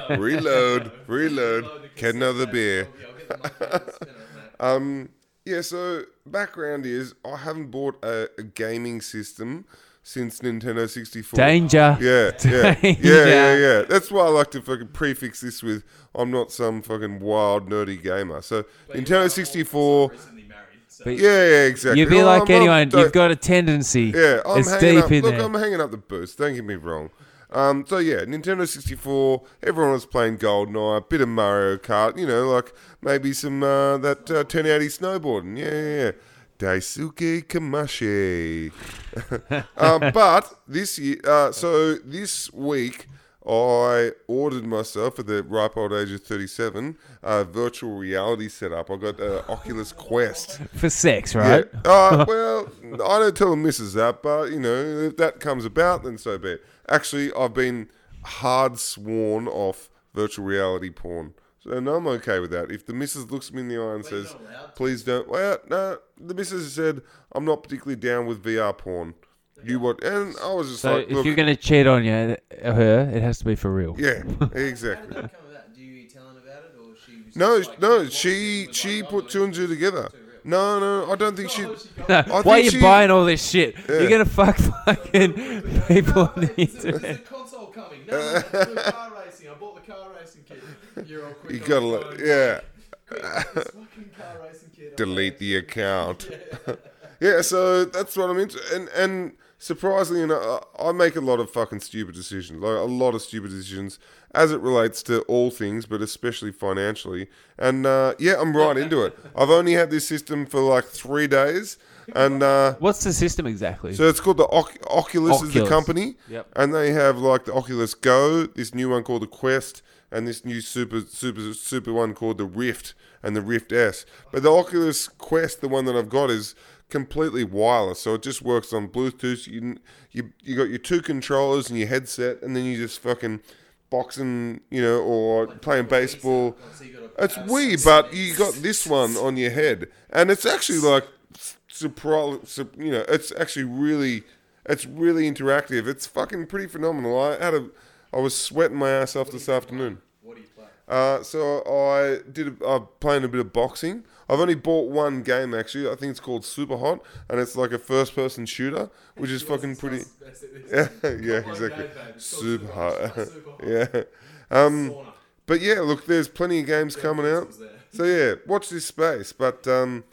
Oh, *laughs* *laughs* reload, reload. Get another beer. *laughs* Um, yeah. So background is I haven't bought a, a gaming system since Nintendo 64. Danger. Yeah, yeah, *laughs* Danger. yeah, yeah, yeah. That's why I like to fucking prefix this with I'm not some fucking wild nerdy gamer. So Nintendo 64. But Yeah, yeah, exactly. You'd be Oh, like I'm- I'm- anyone. don't- You've got a tendency. yeah, I'm it's hanging deep up. in Look, there. I'm hanging up the boots. Don't get me wrong. Um, so yeah, Nintendo 64. Everyone was playing GoldenEye, a bit of Mario Kart. You know, like maybe some uh, that uh, 1080 snowboarding. Yeah, yeah, yeah. Daisuke Kamashi. *laughs* uh, *laughs* but this year, uh, so this week, I ordered myself at the ripe old age of 37 a virtual reality setup. I got uh, Oculus Quest. *laughs* For sex, right? Yeah. Uh, well, I don't tell the missus that, but you know, if that comes about, then so be it. Actually, I've been hard sworn off virtual reality porn. So no, I'm okay with that. If the missus looks me in the eye and says, "Please don't," well, no, the missus said, "I'm not particularly down with VR porn." You what? And I was just So like, if "Look, you're going to cheat on you, her, it has to be for real. yeah, *laughs* exactly." Do you tell him about it, or she? No, no, she she put two and two together. No, no, I don't think she. *laughs* No, I why are think you she- buying all this shit? Yeah. You're gonna fuck fucking people on the internet. There's a console coming. No, no, no, no, car racing. I bought the car racing kit. You're all quick. You on gotta, the let, yeah. Quick, this fucking car racing kit. delete *laughs* the account. *laughs* yeah, so that's what I'm into. And and surprisingly enough, I make a lot of fucking stupid decisions. Like a lot of stupid decisions as it relates to all things, but especially financially. And uh, yeah, I'm right into it. *laughs* I've only had this system for like three days, and uh, What's the system exactly? so it's called the Oc- Oculus, is the company, Yep. and they have like the Oculus Go, this new one called the Quest, and this new super super super one called the Rift and the Rift S. But the Oculus Quest, the one that I've got, is completely wireless, so it just works on Bluetooth. You you you got your two controllers and your headset, and then you just fucking boxing, you know, or playing baseball. It's weird, but you got this one on your head, and it's actually like surprise. You know, it's actually really, it's really interactive. It's fucking pretty phenomenal. I had a, I was sweating my ass off this afternoon. What do you play? Uh, so I did. A, I'm playing a bit of boxing. I've only bought one game actually. I think it's called Super Hot, and it's like a first-person shooter, which is fucking pretty. *laughs* Yeah, yeah, exactly. *laughs* Super hot. yeah. *laughs* Um, but yeah, look, there's plenty of games coming out. So yeah, watch this space. But um,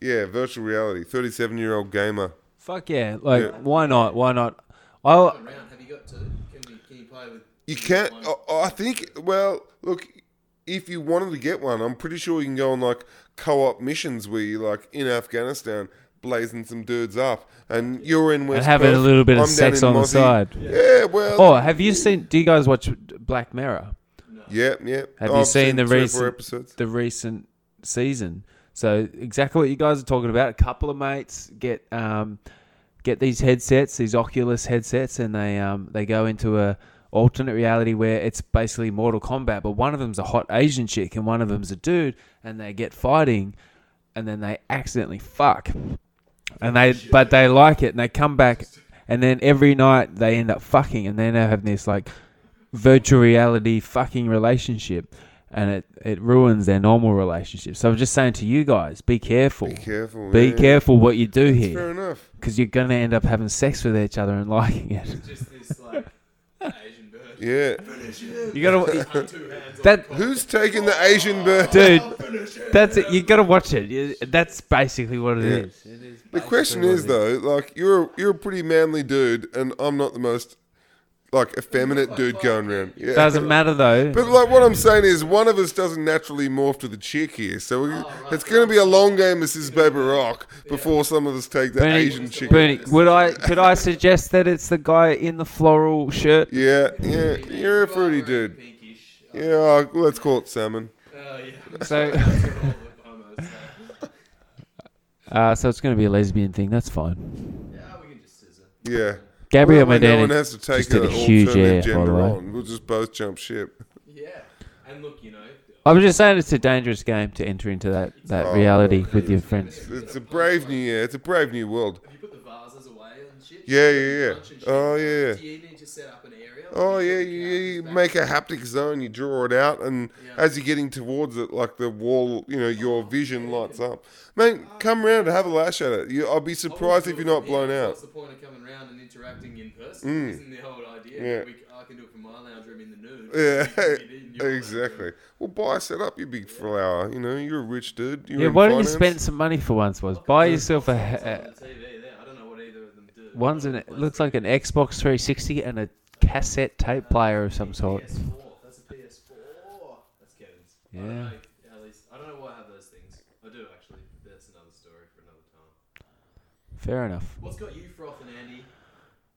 yeah, virtual reality. 37 year old gamer. Fuck yeah! Like, Yeah. why not? Why not? I Round. Have you got two? Can you, can you play with? You can't. I, I think. Well, look, if you wanted to get one, I'm pretty sure you can go on like co-op missions where you like in Afghanistan blazing some dudes up, and you're in West and having a little bit of I'm sex on the side. Yeah, well. Oh, have you seen? Do you guys watch Black Mirror? Yep, yep. Have you I've seen the recent- episodes? the recent season. So exactly what you guys are talking about. A couple of mates get um, get these headsets, these Oculus headsets, and they um, they go into a alternate reality where it's basically Mortal Kombat. But one of them's a hot Asian chick, and one of them's a dude, and they get fighting, and then they accidentally fuck, and they but they like it, and they come back, and then every night they end up fucking, and then they now have this like virtual reality fucking relationship and it, it ruins their normal relationship. So I'm just saying to you guys, be careful. Be careful. Be yeah. careful what you do That's here fair enough. because you're going to end up having sex with each other and *laughs* liking it. Just this like Asian bird. Yeah. You got to that Who's taking the Asian bird? dude. That's it. You got to watch it. You- That's basically what it Yeah. is. It is The basically question what is it though, like you're a, you're a pretty manly dude, and I'm not the most like effeminate dude going around. Yeah. Doesn't matter though. But like what I'm saying is, one of us doesn't naturally morph to the chick here, so we, it's going to be a long game, Mrs. Baby Rock, before some of us take the Asian Bernie, chick. Bernie, would I could I suggest that it's the guy in the floral shirt? Yeah, yeah, you're a fruity dude. Pinkish. Yeah, uh, let's call it salmon. Oh yeah. So, *laughs* uh, so it's going to be a lesbian thing. That's fine. Yeah, we can just scissor. Yeah. Gabriel Well, no Medina. has to take just did a huge alternative air, by the way. on. We'll just both jump ship. Yeah. And look, you know, I was just saying it's a dangerous game to enter into that, that Oh, reality with your friends. It's a brave new year. It's a brave new world. have you put the vases away and shit? Yeah, yeah, yeah. Lunch and shit? Oh, yeah. Do you need to set up an area? Oh yeah, you you, put the you couches make a haptic zone. You draw it out, and Yeah. as you're getting towards it, like the wall, you know, your vision lights up. Man, come round and have a lash at it. You, I'll be surprised if you're not blown out. What's the point of coming around and interacting in person? Mm. Isn't the whole idea? Yeah. We, I can do it from my lounge room in the nude. Yeah, You can do it in your lounge exactly. Well, buy a setup, you big flower. You know, you're a rich dude. You're Yeah, why don't you spend some money for once? Was buy yourself a, It's a TV. I don't know what either of them do. one's an it looks like an Xbox 360 and a cassette tape player of some sort. PS4. That's a PS4. That's Kevin's. I don't Yeah. know, at least I don't know why I have those things. I do actually. but That's another story for another time. Fair enough. What's got you frothing, Andy?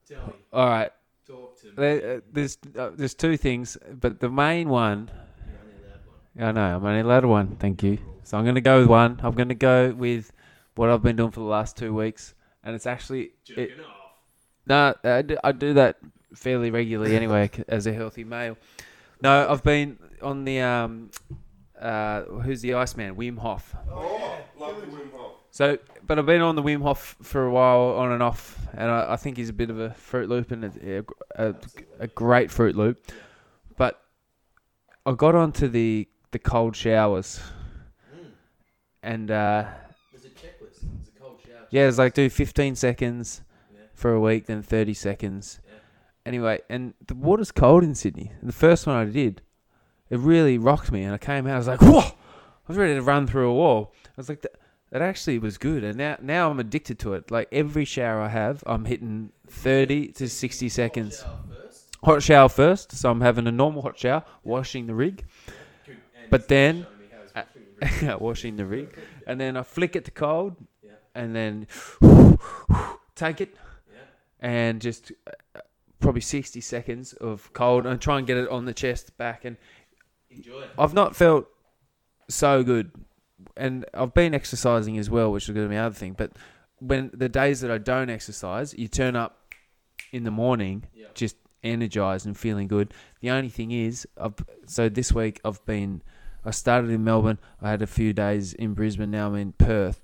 Tell me. All right, Talk to me. there, uh, there's uh, there's two things, but the main one. You're only allowed one. I know I'm only allowed one. Thank you. So I'm going to go with one. I'm going to go with what I've been doing for the last two weeks, and it's actually it, Jerking off. No, I do, I do that fairly regularly anyway as a healthy male. No, I've been on the um, uh, who's the Iceman? Wim Hof. Oh, love the Wim Hof. So, but I've been on the Wim Hof for a while, on and off, and I, I think he's a bit of a Fruit Loop and a, a, a great Fruit Loop. But I got onto the the cold showers, Mm. and uh, There's a checklist. There's a cold shower. yeah, it's like do 15 seconds Yeah. for a week, then 30 seconds. Yeah. Anyway, and the water's cold in Sydney. And the first one I did, it really rocked me, and I came out. I was like, "Whoa!" I was ready to run through a wall. I was like, "That, that actually was good." And now, now I'm addicted to it. Like every shower I have, I'm hitting 30 to 60 seconds. Shower first. Hot shower first, so I'm having a normal hot shower, washing the rig, But then- washing the rig. *laughs* washing the rig, and then I flick it to cold, and then *sighs* take it, and just uh, probably 60 seconds of cold and try and get it on the chest back and Enjoy. I've not felt so good and I've been exercising as well which is going to be the other thing but when the days that I don't exercise you turn up in the morning Yeah. just energized and feeling good the only thing is I've so this week I've been I started in Melbourne I had a few days in Brisbane now I'm in Perth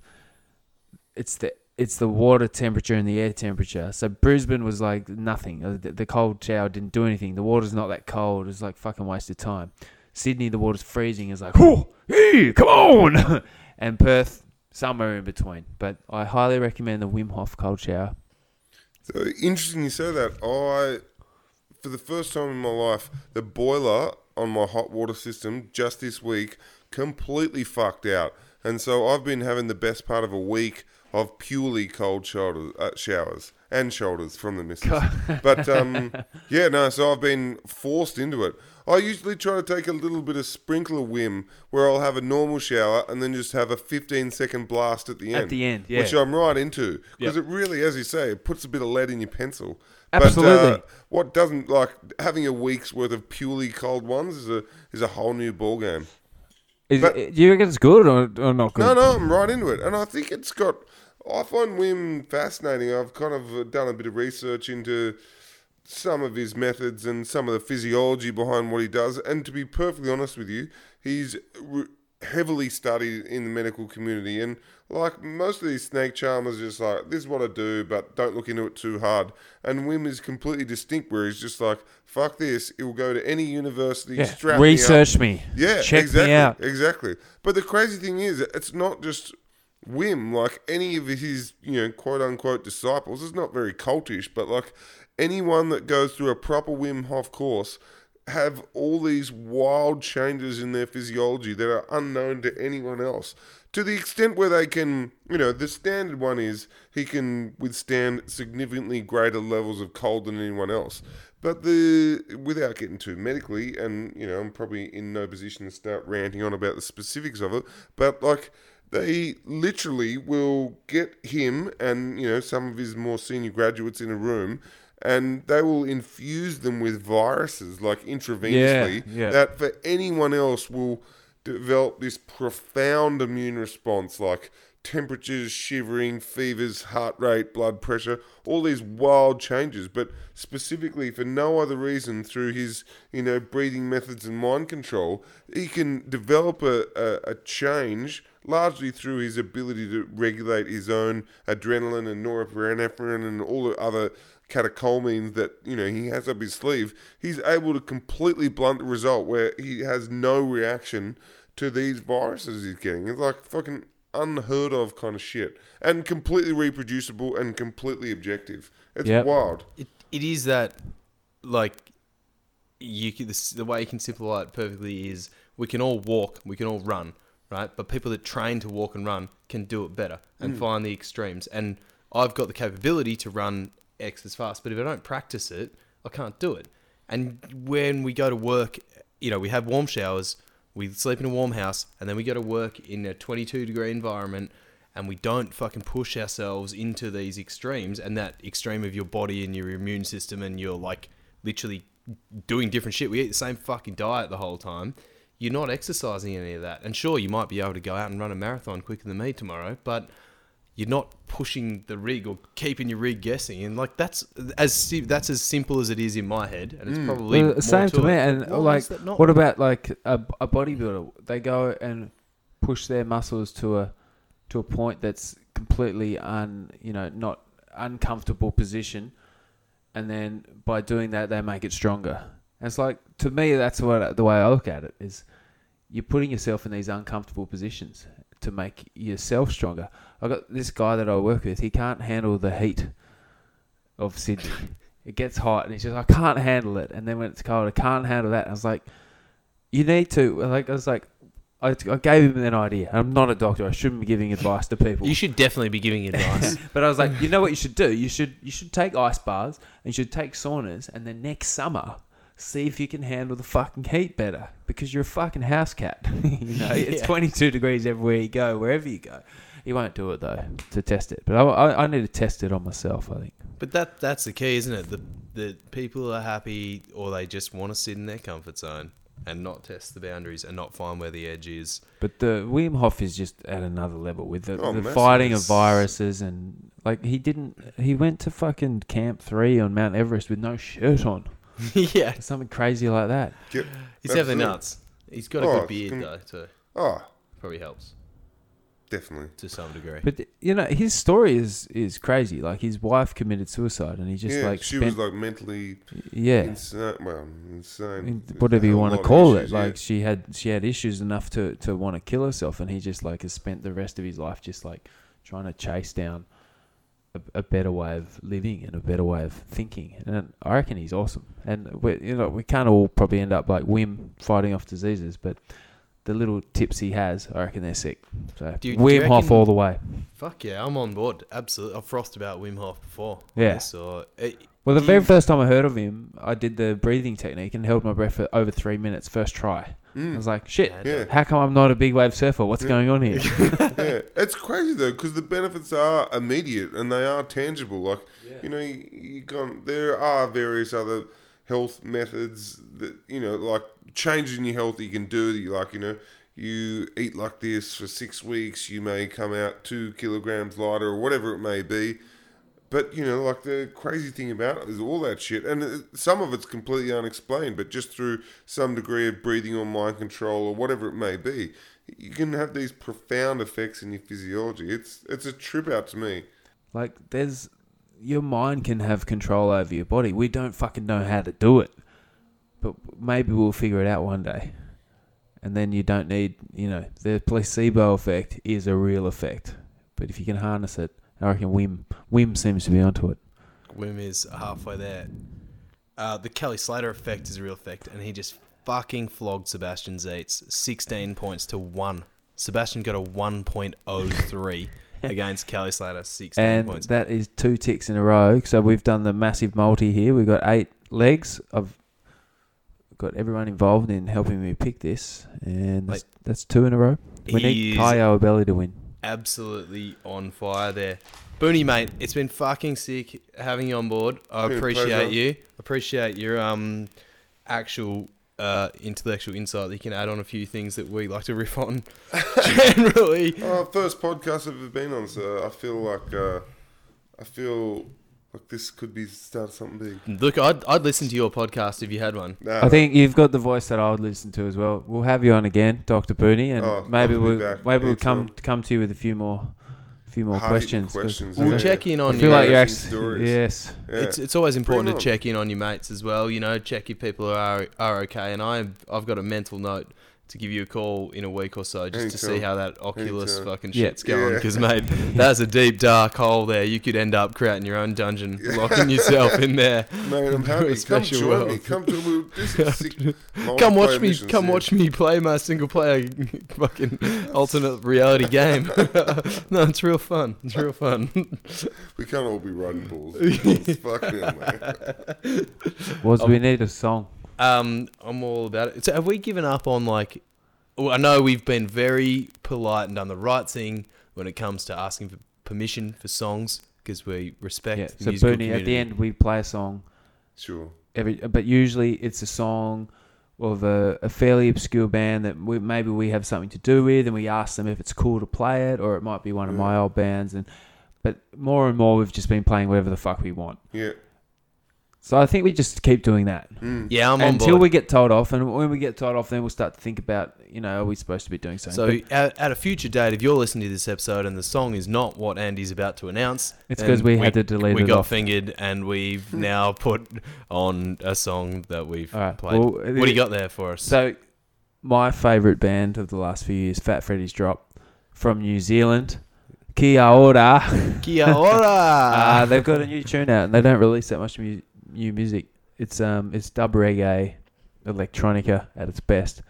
it's the it's the water temperature and the air temperature. So Brisbane was like nothing. The, the cold shower didn't do anything. The water's not that cold. It's like fucking waste of time. Sydney, the water's freezing. It's like, oh, hey, come on. *laughs* and Perth, somewhere in between. But I highly recommend the Wim Hof cold shower. So interesting you say that. I, for the first time in my life, the boiler on my hot water system just this week completely fucked out, and so I've been having the best part of a week of purely cold shoulders, uh, showers and shoulders from the missus. *laughs* but um, yeah, no. So I've been forced into it. I usually try to take a little bit of sprinkler whim, where I'll have a normal shower and then just have a 15 second blast at the end. At the end, yeah. Which I'm right into because Yep. it really, as you say, it puts a bit of lead in your pencil. Absolutely. But, uh, what doesn't like having a week's worth of purely cold ones is a is a whole new ball game. Is, but- do you reckon it's good or, or not good? No, no, I'm right into it, and I think it's got. I find Wim fascinating. I've kind of done a bit of research into some of his methods and some of the physiology behind what he does. And to be perfectly honest with you, he's re- heavily studied in the medical community. And like most of these snake charmers, just like this is what I do, but don't look into it too hard. And Wim is completely distinct, where he's just like, "Fuck this! It will go to any university, Yeah. strap me Research me. yeah, Check exactly, me out. Exactly. But the crazy thing is, it's not just Wim. Like any of his, you know, quote unquote disciples, it's not very cultish, but like anyone that goes through a proper Wim Hof course have all these wild changes in their physiology that are unknown to anyone else. To the extent where they can, you know, the standard one is he can withstand significantly greater levels of cold than anyone else. But the without getting too medically, and you know, I'm probably in no position to start ranting on about the specifics of it. But like, they literally will get him and you know some of his more senior graduates in a room, and they will infuse them with viruses like intravenously yeah. that for anyone else will develop this profound immune response like temperatures, shivering, fevers, heart rate, blood pressure, all these wild changes, but specifically for no other reason through his, you know, breathing methods and mind control, he can develop a, a, a change largely through his ability to regulate his own adrenaline and norepinephrine and all the other catecholamines that you know he has up his sleeve, he's able to completely blunt the result where he has no reaction to these viruses he's getting. It's like fucking unheard of kind of shit, and completely reproducible and completely objective. It's Yep. wild. It, it is that, like, you can, this, the way you can simplify it perfectly is we can all walk, we can all run, right? But people that train to walk and run can do it better and mm. find the extremes. And I've got the capability to run X is fast, but if I don't practice it, I can't do it. And when we go to work, you know, we have warm showers, we sleep in a warm house, and then we go to work in a 22 degree environment and we don't fucking push ourselves into these extremes and that extreme of your body and your immune system and you're like literally doing different shit. We eat the same fucking diet the whole time. You're not exercising any of that. And sure, you might be able to go out and run a marathon quicker than me tomorrow, but you're not pushing the rig or keeping your rig guessing. And like that's as si- that's as simple as it is in my head, and it's mm. probably Well, more same to, to me. it. And Why like, is that not? what about like a, a bodybuilder? They go and push their muscles to a to a point that's completely un you know not uncomfortable position, and then by doing that they make it stronger. And it's like to me that's what the way I look at it is you're putting yourself in these uncomfortable positions to make yourself stronger. I got this guy that I work with. He can't handle the heat of Sydney. *laughs* it gets hot, and he's just I can't handle it. And then when it's cold, I can't handle that. I was like, you need to. Like I was like, I, I gave him an idea. I'm not a doctor. I shouldn't be giving advice to people. you should definitely be giving *laughs* advice. But I was like, you know what you should do? You should you should take ice baths and you should take saunas, and then next summer, see if you can handle the fucking heat better because you're a fucking house cat. *laughs* you know, it's Yeah. 22 degrees everywhere you go, wherever you go. He won't do it though to test it, but I, I, I need to test it on myself. I think. But that that's the key, isn't it? The the people are happy or they just want to sit in their comfort zone and not test the boundaries and not find where the edge is. But the Wim Hof is just at another level with the, Oh, the fighting of viruses and like he didn't. He went to fucking Camp Three on Mount Everest with no shirt on, *laughs* yeah. something crazy like that. Get, He's definitely Absolutely. nuts. He's got a Oh, good beard can- though, too. oh, Probably helps definitely. to some degree. But you know his story is is crazy. Like his wife committed suicide, and he just yeah, like she spent was like mentally yeah, insane. Well, insane. in- There's whatever a you hell want to lot of call issues, it. yeah. Like she had she had issues enough to to want to kill herself, and he just like has spent the rest of his life just like trying to chase down a, a better way of living and a better way of thinking. And I reckon he's awesome. And we you know we can't all probably end up like Wim fighting off diseases, but. The little tips he has, I reckon they're sick. So Do you- do you Wim Hof all the way. Fuck yeah, I'm on board. Absolutely. I've frothed about Wim Hof before. Yeah. So it, eh, Well, the very mm. first time I heard of him, I did the breathing technique and held my breath for over three minutes first try. Mm. I was like, shit, Yeah. how come I'm not a big wave surfer? What's going on here? *laughs* yeah, it's crazy though because the benefits are immediate and they are tangible. Like you know, you, you got, there are various other health methods that you know, like changing your health. You can do You like you know, you eat like this for six weeks, you may come out two kilograms lighter or whatever it may be. But you know, like the crazy thing about it is all that shit, and uh, some of it's completely unexplained. But just through some degree of breathing or mind control or whatever it may be, you can have these profound effects in your physiology. It's it's a trip out to me. Like, there's your mind can have control over your body. We don't fucking know how to do it, but maybe we'll figure it out one day. And then you don't need, you know, the placebo effect is a real effect. But if you can harness it, I reckon Wim Wim seems to be onto it. Wim is halfway there. Uh, the Kelly Slater effect is a real effect, and he just fucking flogged Sebastian Zietz 16 points to 1. Sebastian got a 1.03 *laughs* against Kelly Slater, 16 And points. that is two ticks in a row. So we've done the massive multi here. We've got eight legs. I've got everyone involved in helping me pick this, and that's, that's two in a row. We need Caio Ibelli to win. Absolutely on fire there. Booney, mate, it's been fucking sick having you on board. I Been a appreciate pleasure. you. Appreciate your um actual uh, intellectual insight that you can add on a few things that we like to riff on *laughs* generally. Oh, first podcast I've ever been on, so I feel like uh, I feel like this could be start something big. Look, I'd, I'd listen to your podcast if you had one. Nah, I think you've got the voice that I would listen to as well. We'll have you on again, Doctor Booney, and Oh, maybe love to be we'll back maybe we'll come anytime. come to you with a few more, few more Hard-hitting questions, We'll yeah. check in I on feel you. like you're Interesting actually yes. yeah. It's it's always important to check in on your mates as well. You know, check if people are are okay. And I I've got a mental note to give you a call in a week or so just to see how that Oculus Anytime. fucking Yeah. shit's going. Yeah. Because mate, *laughs* that's a deep dark hole there. You could end up creating your own dungeon, locking yourself in there. *laughs* Mate, I'm happy. *laughs* Come join world. me. Come to we'll sick Come watch me. missions, Come yeah. watch me play my single player fucking alternate reality game. no, it's real fun. It's real fun. We can't all be riding bulls. Bulls, Fuck hell, mate. Was we need a song? Um, I'm all about it. So have we given up on like? Well, I know we've been very polite and done the right thing when it comes to asking for permission for songs because we respect Yeah. the So musical Booney, at the end we play a song Sure. every, but usually it's a song of a, a fairly obscure band that we, maybe we have something to do with, and we ask them if it's cool to play it, or it might be one of my old bands. And but more and more, we've just been playing whatever the fuck we want. Yeah. So I think we just keep doing that Mm. Yeah, I'm on until we get told off, and when we get told off, then we'll start to think about, you know, are we supposed to be doing something? so But at, at a future date, if you're listening to this episode and the song is not what Andy's about to announce, it's because we, had to delete we it got off. fingered and we've now put on a song that we've All right. played. Well, what do you got there for us? So, my favourite band of the last few years, Fat Freddy's Drop, from New Zealand. Kia ora. Kia ora. *laughs* Uh, they've got a new tune out, and they don't release that much mu- new music. It's um, it's dub reggae, electronica at its best.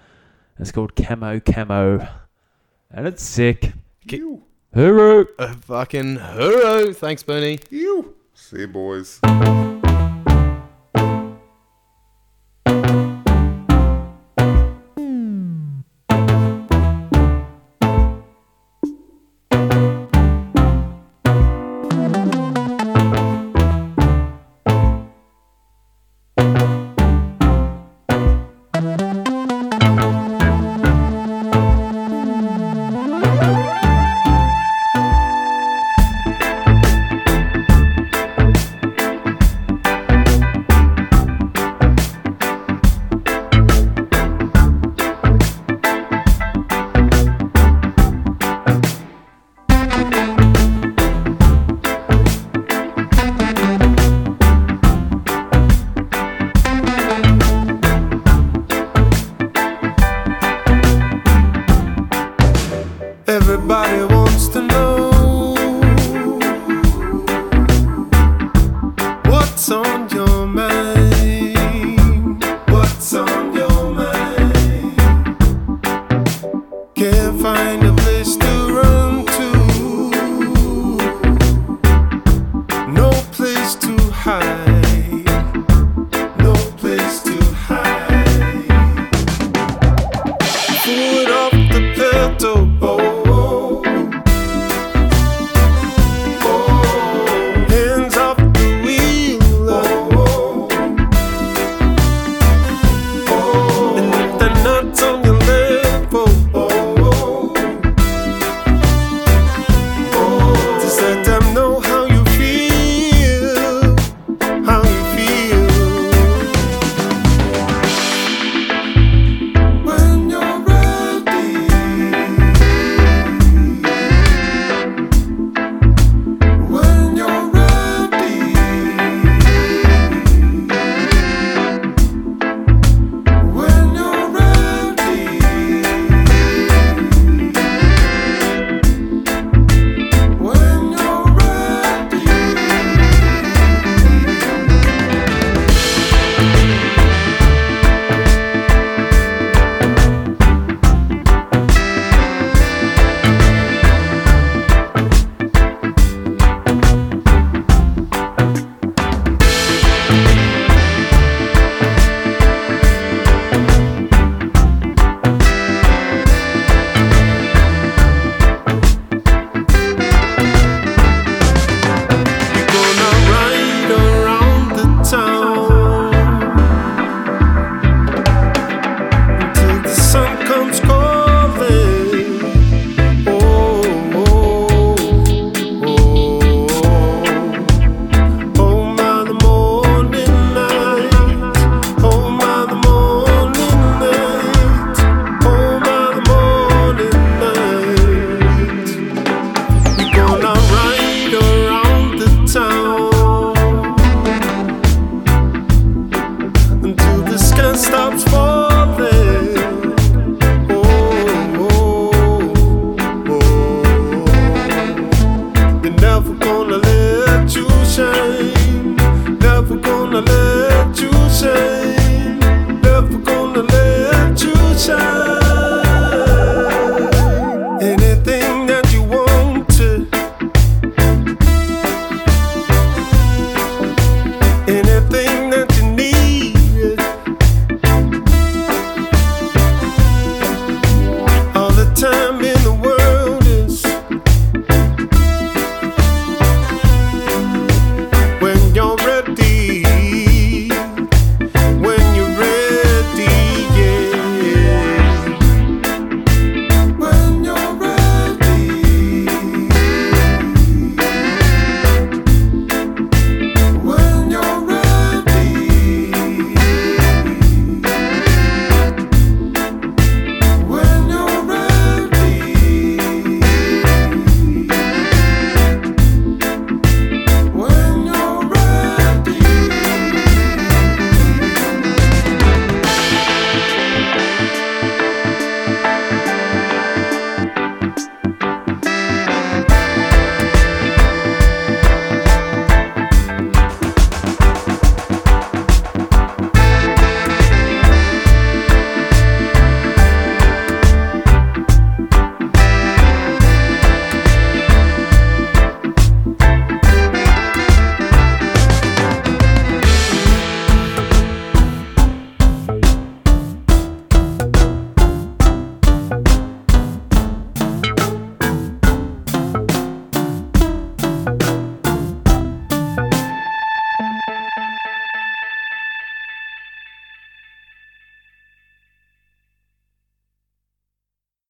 It's called Kamo Kamo, and it's sick. Ki- You. Hooroo! Uh, fucking hurro. Thanks, Bernie. You. See you, boys.